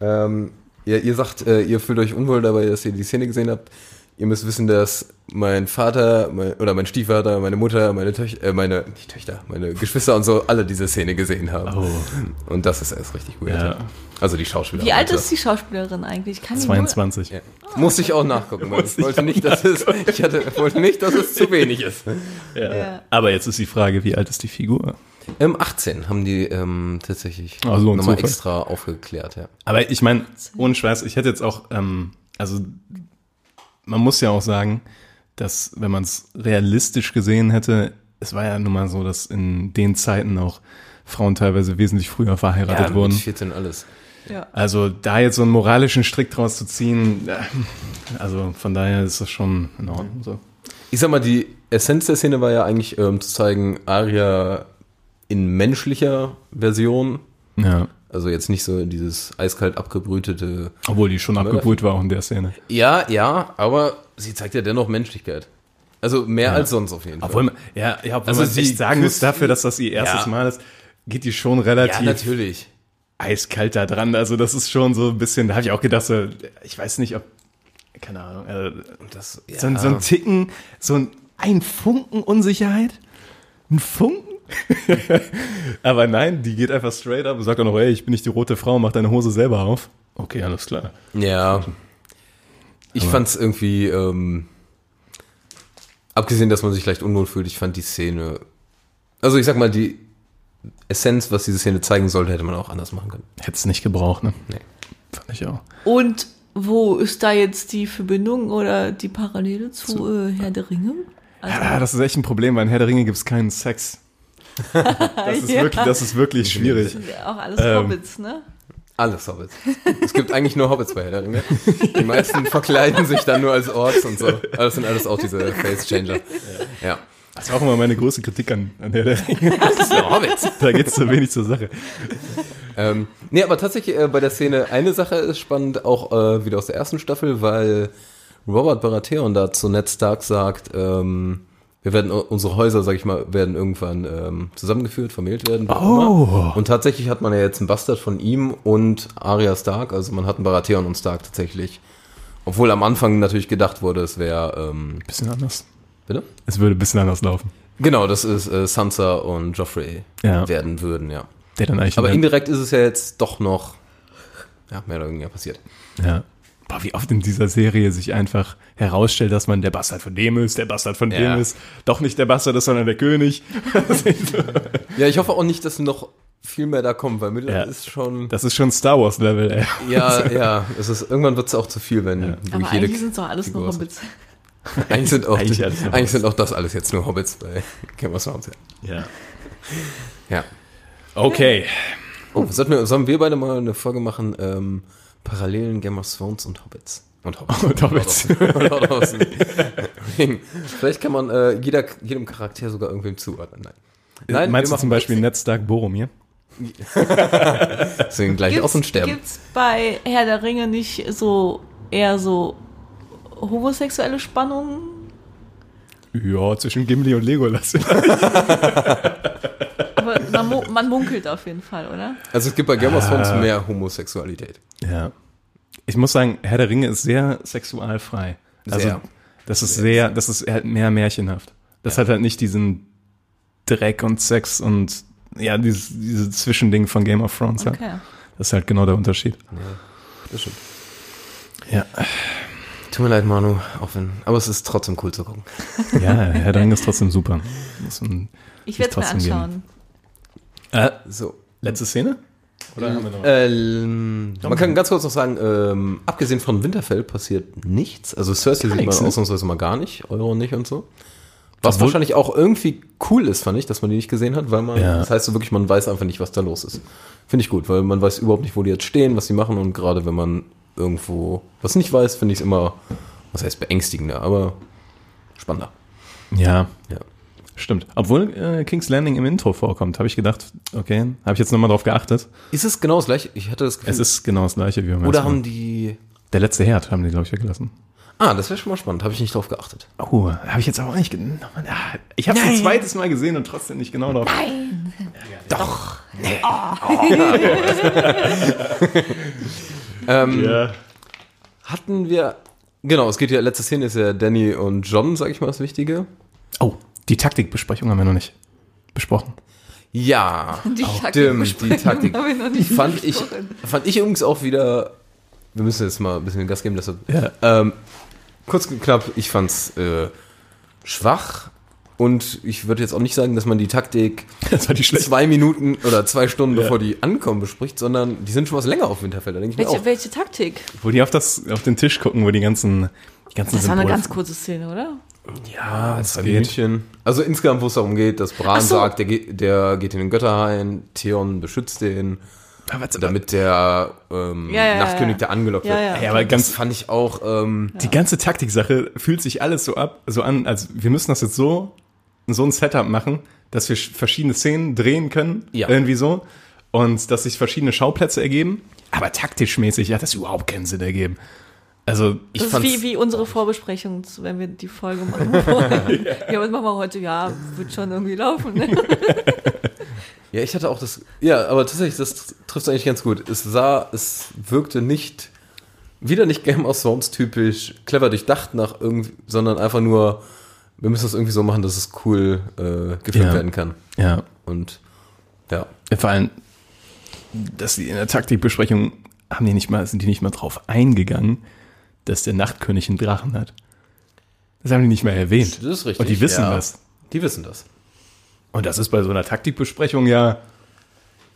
Ähm, ihr, ihr sagt, äh, ihr fühlt euch unwohl dabei, dass ihr die Szene gesehen habt. Ihr müsst wissen, dass mein Vater mein, oder mein Stiefvater, meine Mutter, meine Töchter, äh, meine nicht Töchter, meine Geschwister und so alle diese Szene gesehen haben. Oh. Und das ist erst richtig weird. Ja. Also die Schauspielerin. Wie alt also. ist die Schauspielerin eigentlich? Kann die 22. Ja. Musste ich auch nachgucken, weil ich wollte auch nicht, dass es, ich hatte, wollte nicht, dass es zu wenig ist. Ja. Ja. Aber jetzt ist die Frage, wie alt ist die Figur? Ähm, 18 haben die ähm, tatsächlich so ein nochmal extra aufgeklärt, ja. Aber ich meine, ohne Scheiß, ich hätte jetzt auch, ähm, also man muss ja auch sagen, dass wenn man es realistisch gesehen hätte, es war ja nun mal so, dass in den Zeiten auch Frauen teilweise wesentlich früher verheiratet ja, wurden. Mit 14 alles. Ja. Also da jetzt so einen moralischen Strick draus zu ziehen, äh, also von daher ist das schon in Ordnung so. Ich sag mal, die Essenz der Szene war ja eigentlich ähm, zu zeigen, Arya in menschlicher Version, Ja. Also jetzt nicht so dieses eiskalt abgebrütete. Obwohl die schon abgebrüht war auch in der Szene. Ja, ja, aber sie zeigt ja dennoch Menschlichkeit. Also mehr als sonst auf jeden Fall. Obwohl man, ja, ja, obwohl Also man sie sagen muss, dafür, dass das ihr erstes Ja. Mal ist, geht die schon ja, relativ natürlich. eiskalt da dran. Also das ist schon so ein bisschen, da habe ich auch gedacht, so, ich weiß nicht, ob, keine Ahnung, also, Das, so, ein, so ein Ticken, so ein, ein Funken Unsicherheit, ein Funken. Aber nein, die geht einfach straight up und sagt auch noch, ey, ich bin nicht die rote Frau, mach deine Hose selber auf. Okay, alles klar. Ja. Ich fand's irgendwie, ähm, abgesehen, dass man sich leicht unwohl fühlt, ich fand die Szene, also ich sag mal, die Essenz, was diese Szene zeigen sollte, hätte man auch anders machen können. Hätte es nicht gebraucht, ne? Nee. Fand ich auch. Und wo ist da jetzt die Verbindung oder die Parallele zu, äh, Herr der Ringe? Also, Ja, das ist echt ein Problem, weil in Herr der Ringe gibt es keinen Sex. Das ist, Ja. wirklich, das ist wirklich schwierig. sind ja auch alles Ähm, Hobbits, ne? Alles Hobbits. es gibt eigentlich nur Hobbits bei Herr der Ringe. Die meisten verkleiden sich dann nur als Orks und so. Aber das sind alles auch diese Face-Changer. Ja. Das war auch immer meine größte Kritik an, an Herr der Ringe. Das sind Hobbits. Da geht es zu wenig zur Sache. Ähm, nee, aber tatsächlich äh, bei der Szene, eine Sache ist spannend, auch äh, wieder aus der ersten Staffel, weil Robert Baratheon da zu Ned Stark sagt, ähm, wir werden unsere Häuser, sag ich mal, werden irgendwann ähm, zusammengeführt, vermählt werden. Oh. Und tatsächlich hat man ja jetzt einen Bastard von ihm und Arya Stark, also man hat einen Baratheon und Stark tatsächlich. Obwohl am Anfang natürlich gedacht wurde, es wäre, ähm, Bisschen anders. bitte? Es würde ein bisschen anders laufen. Genau, das ist äh, Sansa und Joffrey Ja. werden würden, ja. Der dann eigentlich. Aber in indirekt ist es ja jetzt doch noch, ja, mehr oder weniger passiert. Ja. Boah, wie oft in dieser Serie sich einfach herausstellt, dass man der Bastard von dem ist, der Bastard von Ja. dem ist, doch nicht der Bastard ist, sondern der König. Ja, ich hoffe auch nicht, dass noch viel mehr da kommt, weil Ja. mittlerweile ist schon, Das ist schon Star Wars Level, ey. ja, ja, es ist, irgendwann wird es auch zu viel, wenn Aber wirklich jede, eigentlich sind doch alles nur. Hobbits. eigentlich sind auch, Eigentlich nur eigentlich sind auch das alles jetzt nur Hobbits bei Game of Thrones, ja. Ja. ja. Okay. Oh, sollten wir, sollen wir beide mal eine Folge machen, ähm, Parallelen Game of Thrones und Hobbits? Und Hobbits. Und Hobbits. The Ring. Vielleicht kann man äh, jeder, jedem Charakter sogar irgendwem zuordnen. Nein. Nein, Meinst du zum Beispiel Ned Stark Boromir? Deswegen gleich aus und sterben. Gibt's bei Herr der Ringe nicht so eher so homosexuelle Spannungen? Ja, zwischen Gimli und Legolas. Aber man, man munkelt auf jeden Fall, oder? Also es gibt bei Game of Thrones mehr Homosexualität. ja. Ich muss sagen, Herr der Ringe ist sehr sexualfrei. Also, Sehr. das ist sehr, das ist halt mehr märchenhaft. Das hat halt nicht diesen Dreck und Sex und ja, dieses, dieses Zwischending von Game of Thrones. Ja. Okay. Das ist halt genau der Unterschied. Das stimmt. Ja. Tut mir leid, Manu, auch wenn, aber es ist trotzdem cool zu gucken. Ja, Herr der Ringe ist trotzdem super. Muss Ich werde es mir trotzdem geben. Äh, So. letzte Szene? Oder haben wir noch? Ähm, man kann ganz kurz noch sagen, ähm, abgesehen von Winterfell passiert nichts. Also Cersei sieht man ne? ausnahmsweise mal gar nicht, Euron nicht und so. Was Obwohl- wahrscheinlich auch irgendwie cool ist, fand ich, dass man die nicht gesehen hat, weil man, Ja. das heißt so wirklich, man weiß einfach nicht, was da los ist. Finde ich gut, weil man weiß überhaupt nicht, wo die jetzt stehen, was sie machen und gerade wenn man irgendwo was nicht weiß, finde ich es immer, was heißt beängstigender, aber spannender. Ja, Ja. Stimmt. Obwohl äh, King's Landing im Intro vorkommt, habe ich gedacht, okay, habe ich jetzt nochmal drauf geachtet. Ist es genau das gleiche? Ich hatte das Gefühl, Es ist genau das gleiche wie beim oder haben die, Der letzte Herd haben die, glaube ich, weggelassen. ah, das wäre schon mal spannend, habe ich nicht drauf geachtet. Oh, habe ich jetzt aber auch nicht genau. Ich habe es ein zweites Mal gesehen und trotzdem nicht genau drauf. Nein. Doch. Ähm, Ja. Hatten wir. Genau, es geht ja, letzte Szene ist ja Danny und John, sag ich mal, das Wichtige. Oh, die Taktikbesprechung haben wir noch nicht besprochen. Ja, Die stimmt, die Taktik. nicht Fand ich, besprochen. fand ich übrigens auch wieder. Wir müssen jetzt mal ein bisschen Gas geben, deshalb. Ja. Ähm, kurz und knapp, ich fand's äh, schwach und ich würde jetzt auch nicht sagen, dass man die Taktik Das war die zwei Minuten oder zwei Stunden Ja. bevor die ankommen bespricht, sondern die sind schon was länger auf Winterfell. Da denke ich mir Welche, auch. welche Taktik? Wo die auf, das, auf den Tisch gucken, wo die ganzen, die ganzen Das war eine ganz kurze Szene, oder? Ja, es Zwei geht. Minütchen. Also insgesamt, wo es darum geht, dass Bran so. sagt, der, geht- der geht in den Götterhain, Theon beschützt den, Aber, damit der ähm, Ja, ja, Nachtkönig ja. da angelockt Ja, wird. ja. aber Das ganz, fand ich auch, ähm, die ganze Taktiksache fühlt sich alles so ab, so an, als wir müssen das jetzt so, so ein Setup machen, dass wir sch- verschiedene Szenen drehen können, Ja. irgendwie so, und dass sich verschiedene Schauplätze ergeben. Aber taktisch mäßig hat das überhaupt keinen Sinn ergeben. Also, ich Das ist wie, wie unsere Vorbesprechung, wenn wir die Folge machen wollen. ja, was machen wir heute? Ja, wird schon irgendwie laufen. Ne? ja, ich hatte auch das, ja, aber tatsächlich, das trifft eigentlich ganz gut. Es sah, es wirkte nicht, wieder nicht Game of Thrones typisch, clever durchdacht nach irgendwie, sondern einfach nur, wir müssen das irgendwie so machen, dass es cool äh, gefilmt Ja. werden kann. ja, Und ja, vor allem, dass die in der Taktikbesprechung haben die nicht mal, sind die nicht mal drauf eingegangen, dass der Nachtkönig einen Drachen hat. Das haben die nicht mal erwähnt. Das ist richtig. Und die wissen ja. das. Die wissen das. Und das ist bei so einer Taktikbesprechung ja,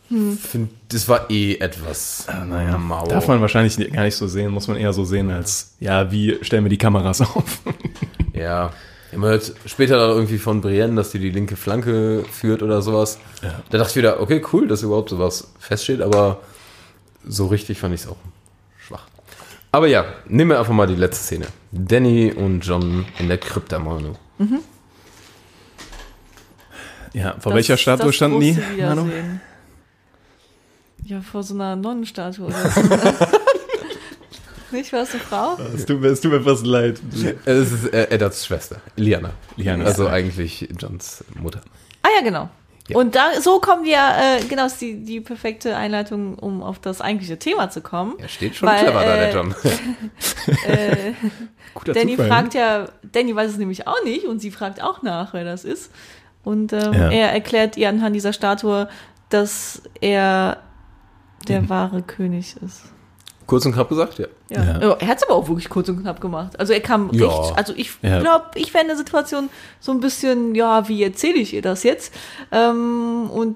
Find, das war eh etwas. äh, naja, mau. darf man wahrscheinlich gar nicht so sehen, muss man eher so sehen als, ja, wie stellen wir die Kameras auf? Ja. Man hört später dann irgendwie von Brienne, dass die die linke Flanke führt oder sowas. Ja. Da dachte ich wieder, okay, cool, dass überhaupt sowas feststeht, aber so richtig fand ich es auch. Aber ja, nehmen wir einfach mal die letzte Szene. Danny und John in der Krypta, Manu. Ja, vor Das- welcher Statue standen die? Manu? Ja, vor so einer Nonnenstatue oder so. Nicht, warst du Frau? Es tut mir, es tut mir fast leid. Es ist äh, Eddards Schwester, Liana. Liana. Also eigentlich Johns Mutter. Ah ja, genau. Ja. Und da, so kommen wir, äh, genau, ist die, die perfekte Einleitung, um auf das eigentliche Thema zu kommen. Er steht schon Weil, clever da, der äh, John. Äh, Guter Danny Zufall, fragt ja, Danny weiß es nämlich auch nicht und sie fragt auch nach, wer das ist. Und ähm, Ja. er erklärt ihr anhand dieser Statue, dass er der Mhm. wahre König ist. Kurz und knapp gesagt, ja. Ja. Ja. Er hat es aber auch wirklich kurz und knapp gemacht. Also er kam Ja. recht, also ich Ja. glaube, ich wäre in der Situation so ein bisschen, ja, wie erzähle ich ihr das jetzt? Ähm, und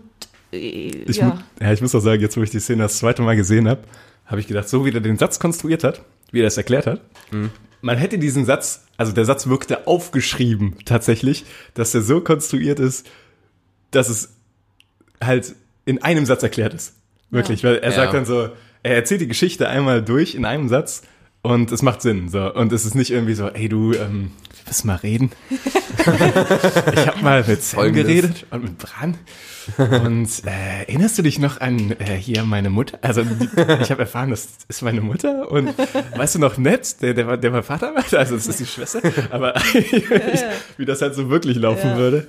äh, Ich, ja. ja, ich muss auch sagen, jetzt wo ich die Szene das zweite Mal gesehen habe, habe ich gedacht, so wie er den Satz konstruiert hat, wie er das erklärt hat, man hätte diesen Satz, also der Satz wirkte aufgeschrieben tatsächlich, dass er so konstruiert ist, dass es halt in einem Satz erklärt ist. Wirklich, weil er Ja. sagt dann so, er erzählt die Geschichte einmal durch in einem Satz und es macht Sinn. So. Und es ist nicht irgendwie so, ey du, ähm, willst du mal reden? ich habe mal mit Sam Folgendes. geredet und mit Bran. Und äh, erinnerst du dich noch an äh, hier meine Mutter? Also ich habe erfahren, das ist meine Mutter. Und weißt du noch Ned, der, der, war- der mein Vater war? Also das ist die Schwester. Aber wie das halt so wirklich laufen Ja. würde.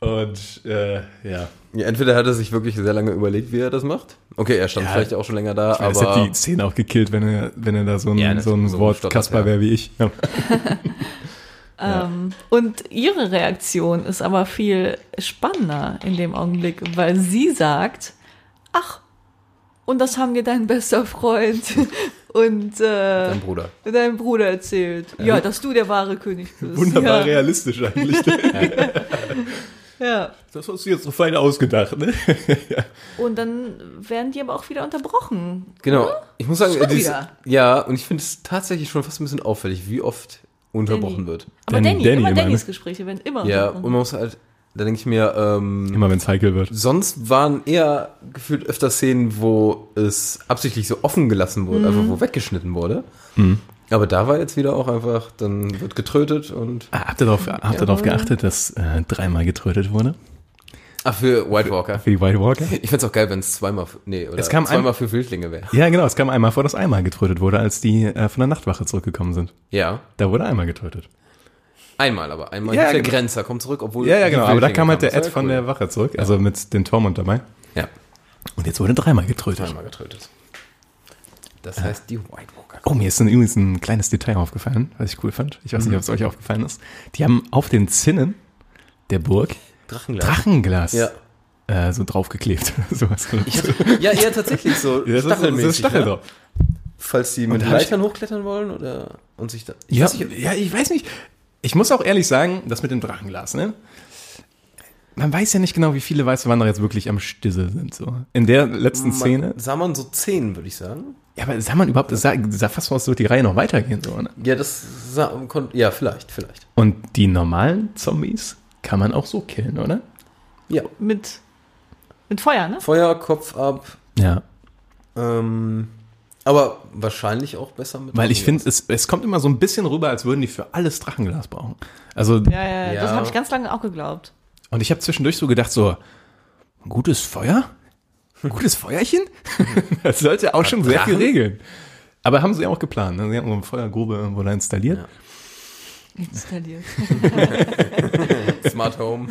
Und äh, ja. Ja. Entweder hat er sich wirklich sehr lange überlegt, wie er das macht. Okay, er stand Ja. vielleicht auch schon länger da, Ich meine, das aber hätte die Szene auch gekillt, wenn er, wenn er da so ein, Ja, so ein so Wort Kasper ja. wäre wie ich. Ja. Ähm, und ihre Reaktion ist aber viel spannender in dem Augenblick, weil sie sagt, ach, und das haben dir dein bester Freund und äh, dein Bruder. dein Bruder erzählt. Ja, dass du der wahre König bist. Wunderbar ja. realistisch eigentlich. Ja. Das hast du jetzt so fein ausgedacht, ne? Und dann werden die aber auch wieder unterbrochen. Genau. Ich muss sagen, Schon dieses, wieder. ja, und ich finde es tatsächlich schon fast ein bisschen auffällig, wie oft unterbrochen Danny. wird. Aber Danny- Danny, Danny immer immer, Dannys? Gespräche werden immer Ja, unterbrochen. und man muss halt, da denke ich mir, ähm, Immer wenn es heikel wird. sonst waren eher gefühlt öfter Szenen, wo es absichtlich so offen gelassen wurde, einfach wo weggeschnitten wurde. Aber da war jetzt wieder auch einfach, dann wird getrötet und. Ah, habt ihr darauf, habt ihr darauf geachtet, dass äh, dreimal getrötet wurde? Ach, für White Walker. Für die White Walker? Ich find's auch geil, wenn es zweimal, für, nee, oder Es kam ein- zweimal für Wildlinge wäre. Ja, genau. Es kam einmal vor, dass einmal getrötet wurde, als die äh, von der Nachtwache zurückgekommen sind. Ja. Da wurde einmal getötet. Einmal aber. Einmal Ja, ja, der genau. Grenzer kommt zurück, obwohl. Ja, ja, genau. Aber da kam halt der. Ed von cool. der Wache zurück, also mit den Tormund dabei. Ja, Und jetzt wurde dreimal getrötet. einmal getötet. Das heißt, die White Walker. Oh, mir ist ein, übrigens ein kleines Detail aufgefallen, was ich cool fand. Ich weiß nicht, ob es euch aufgefallen ist. Die haben auf den Zinnen der Burg Drachenglas. Drachenglas Ja. äh, so draufgeklebt. Sowas. Ja, eher tatsächlich so Ja, das ist, das stachelmäßig. ist Stachel ja. drauf. Falls die mit Leitern hochklettern wollen oder und sich da. Ich Ja, weiß nicht, ja, ich weiß nicht. Ich muss auch ehrlich sagen, das mit dem Drachenglas, ne? Man weiß ja nicht genau, wie viele weiße Wanderer jetzt wirklich am Stissel sind. So. In der letzten Szene. Man, sah man so zehn, würde ich sagen. Ja, aber sah man überhaupt, das sah, sah fast so aus, als würde die Reihe noch weitergehen. So, ne? Ja, das sah, ja, vielleicht, vielleicht. Und die normalen Zombies kann man auch so killen, oder? Ja. mit, mit Feuer, ne? Feuer, Kopf ab. Ja. Ähm, aber wahrscheinlich auch besser mit. Weil ich finde, es, es kommt immer so ein bisschen rüber, als würden die für alles Drachenglas brauchen. Also, Ja, ja, ja. das habe ich ganz lange auch geglaubt. und ich habe zwischendurch so gedacht, so, ein gutes Feuer? Ein gutes Feuerchen? das sollte auch schon sehr viel regeln. Aber haben sie auch geplant. Ne? Sie haben so eine Feuergrube irgendwo da installiert. Ja. Installiert. Smart Home.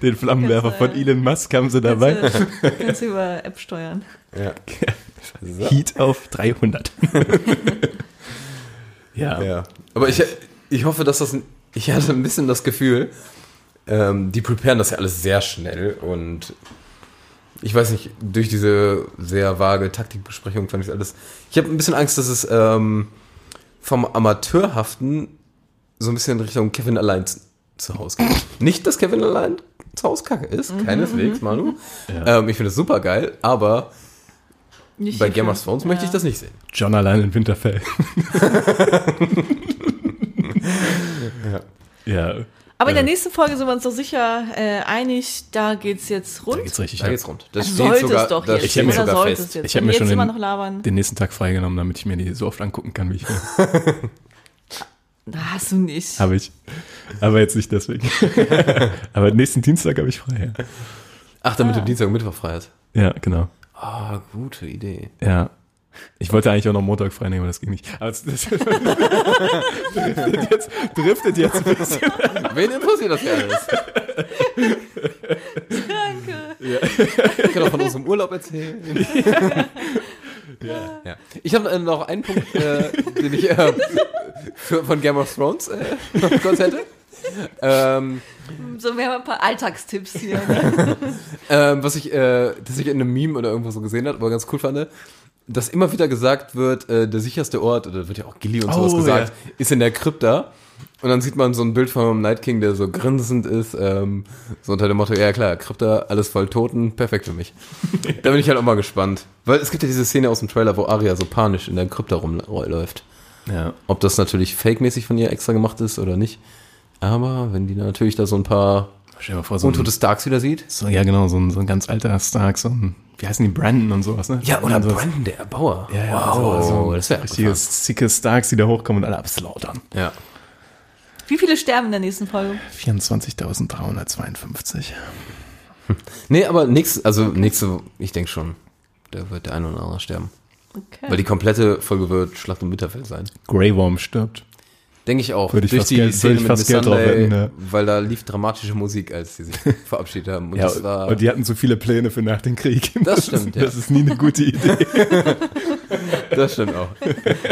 Den Flammenwerfer von Elon Musk haben sie dabei. Kannst du, kannst du über App steuern. ja. So. Heat auf 300. ja. Ja. Aber ich, ich hoffe, dass das. Ich hatte ein bisschen das Gefühl, ähm, die preparen das ja alles sehr schnell und ich weiß nicht, durch diese sehr vage Taktikbesprechung fand ich alles. Ich habe ein bisschen Angst, dass es ähm, vom Amateurhaften so ein bisschen in Richtung Kevin allein zu, Hause geht. nicht, dass Kevin allein zu Hause kacke ist, keineswegs, Manu. Ähm, ich finde das super geil, aber Nicht bei. Game of Thrones möchte ich das nicht sehen. John allein in Winterfell. ja. Aber in der Ja. nächsten Folge sind wir uns doch sicher äh, einig, da geht's jetzt Da rund. geht's richtig Da ab. geht's rund. Das sollte steht sogar, es doch das jetzt. Ich hab mir sogar sollte fest. es jetzt? Ich hab mir schon den-. Den nächsten Tag freigenommen, damit ich mir die so oft angucken kann, wie ich will. Hast du nicht. Habe ich. Aber jetzt nicht deswegen. Aber nächsten Dienstag habe ich frei. Ach, damit Ah. du Dienstag und Mittwoch frei hast. Ja, Ja, genau. Ah, gute Idee. Ja. Ich wollte eigentlich auch noch Montag frei nehmen, aber das ging nicht. Aber das, das driftet, jetzt, driftet jetzt ein bisschen. Wen interessiert das ja alles? Danke. Ich kann auch von unserem Urlaub erzählen. Ja. Ich habe äh, noch einen Punkt, äh, den ich äh, für, von Game of Thrones äh, noch kurz hätte. Ähm, So, wir haben ein paar Alltagstipps hier. Ähm, was ich, äh, das ich in einem Meme oder irgendwo so gesehen habe, aber ganz cool fand, dass immer wieder gesagt wird, äh, der sicherste Ort, oder wird ja auch Gilly und sowas Oh, gesagt, ist in der Krypta. Und dann sieht man so ein Bild von Night King, der so grinsend ist, ähm, so unter dem Motto, ja klar, Krypta, alles voll Toten, perfekt für mich. da bin ich halt auch mal gespannt. Weil es gibt ja diese Szene aus dem Trailer, wo Arya so panisch in der Krypta rumläuft. Ja. Ob das natürlich fake-mäßig von ihr extra gemacht ist oder nicht. Aber wenn die natürlich da so ein paar Stell dir mal vor, so Untote Starks wieder sieht. so, ja genau, so ein, so ein ganz alter Stark, so ein, wie heißen die, Brandon und sowas, ne? Ja, oder Und so, Brandon, der Erbauer. Ja, ja, wow, so, das wäre richtige zicke Starks, die da hochkommen und alle abslautern. Ja. Wie viele sterben in der nächsten Folge? 24.352. Nee, aber nächste, also nächste, ich denke schon, da wird der eine oder andere sterben. Okay. Weil die komplette Folge wird Schlacht um Winterfell sein. Grey Worm stirbt. Denke ich auch. Würde ich Durch fast die Geld- Szene ich mit fast Geld drauf Sunday, wetten, ja. weil da lief dramatische Musik, als sie sich verabschiedet haben. Und Ja, das war, und die hatten so viele Pläne für nach dem Krieg. Das stimmt, ist, ja. Das ist nie eine gute Idee. das stimmt auch.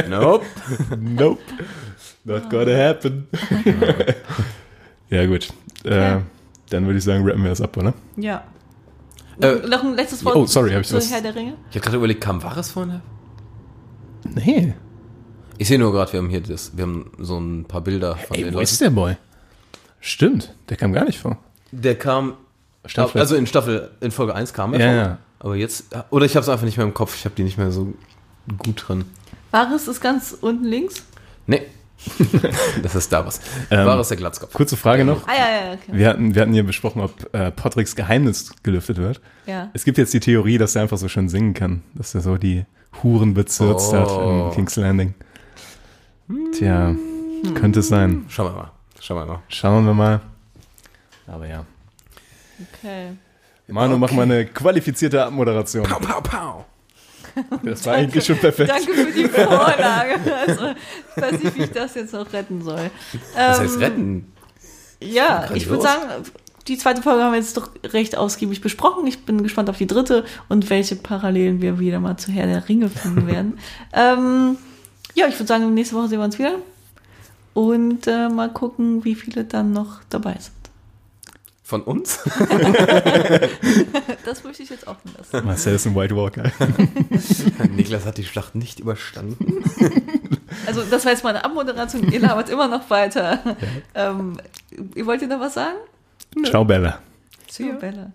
nope. nope. Not gonna happen. ja, gut. Äh, dann würde ich sagen, rappen wir das ab, oder? Ja. Äh, Noch ein letztes Wort oh, sorry, hab ich zu was- Herr der Ringe? Ich habe gerade überlegt, kam Varys vorne? Nee. Ich sehe nur gerade, wir haben hier das, wir haben so ein paar Bilder von Ey, den wo Leuten. ist der Boy? Stimmt, der kam gar nicht vor. Der kam, Staffel. also in Staffel, in Folge 1 kam er Ja, vor. ja. Aber jetzt, oder ich habe es einfach nicht mehr im Kopf, ich habe die nicht mehr so gut drin. Varys ist ganz unten links. Nee. das ist Davos. Ähm, Varys der Glatzkopf. Kurze Frage noch. Ah, ja, ja, okay. Wir hatten, wir hatten hier besprochen, ob äh, Patricks Geheimnis gelüftet wird. Ja. Es gibt jetzt die Theorie, dass er einfach so schön singen kann, dass er so die Huren bezirzt Oh. hat in King's Landing. Tja, könnte es sein. Schauen wir mal. Schauen wir mal. Schauen wir mal. Aber ja. Okay. Manu, mach mal eine qualifizierte Abmoderation. Pow, pow, pow. Das war eigentlich schon perfekt. Danke für die Vorlage. Also, ich weiß nicht, wie ich das jetzt noch retten soll. Das Ähm, heißt retten. Ja, ich würde sagen, die zweite Folge haben wir jetzt doch recht ausgiebig besprochen. Ich bin gespannt auf die dritte und welche Parallelen wir wieder mal zu Herr der Ringe finden werden. ähm, ja, ich würde sagen, nächste Woche sehen wir uns wieder. Und äh, mal gucken, wie viele dann noch dabei sind. Von uns? Das möchte ich jetzt offen lassen. Marcel ist ein White Walker. Niklas hat die Schlacht nicht überstanden. Also, das war jetzt meine Abmoderation. Ihr labert immer noch weiter. Ähm, ihr wollt ihr noch was sagen? Ciao, Bella. Ciao, Bella.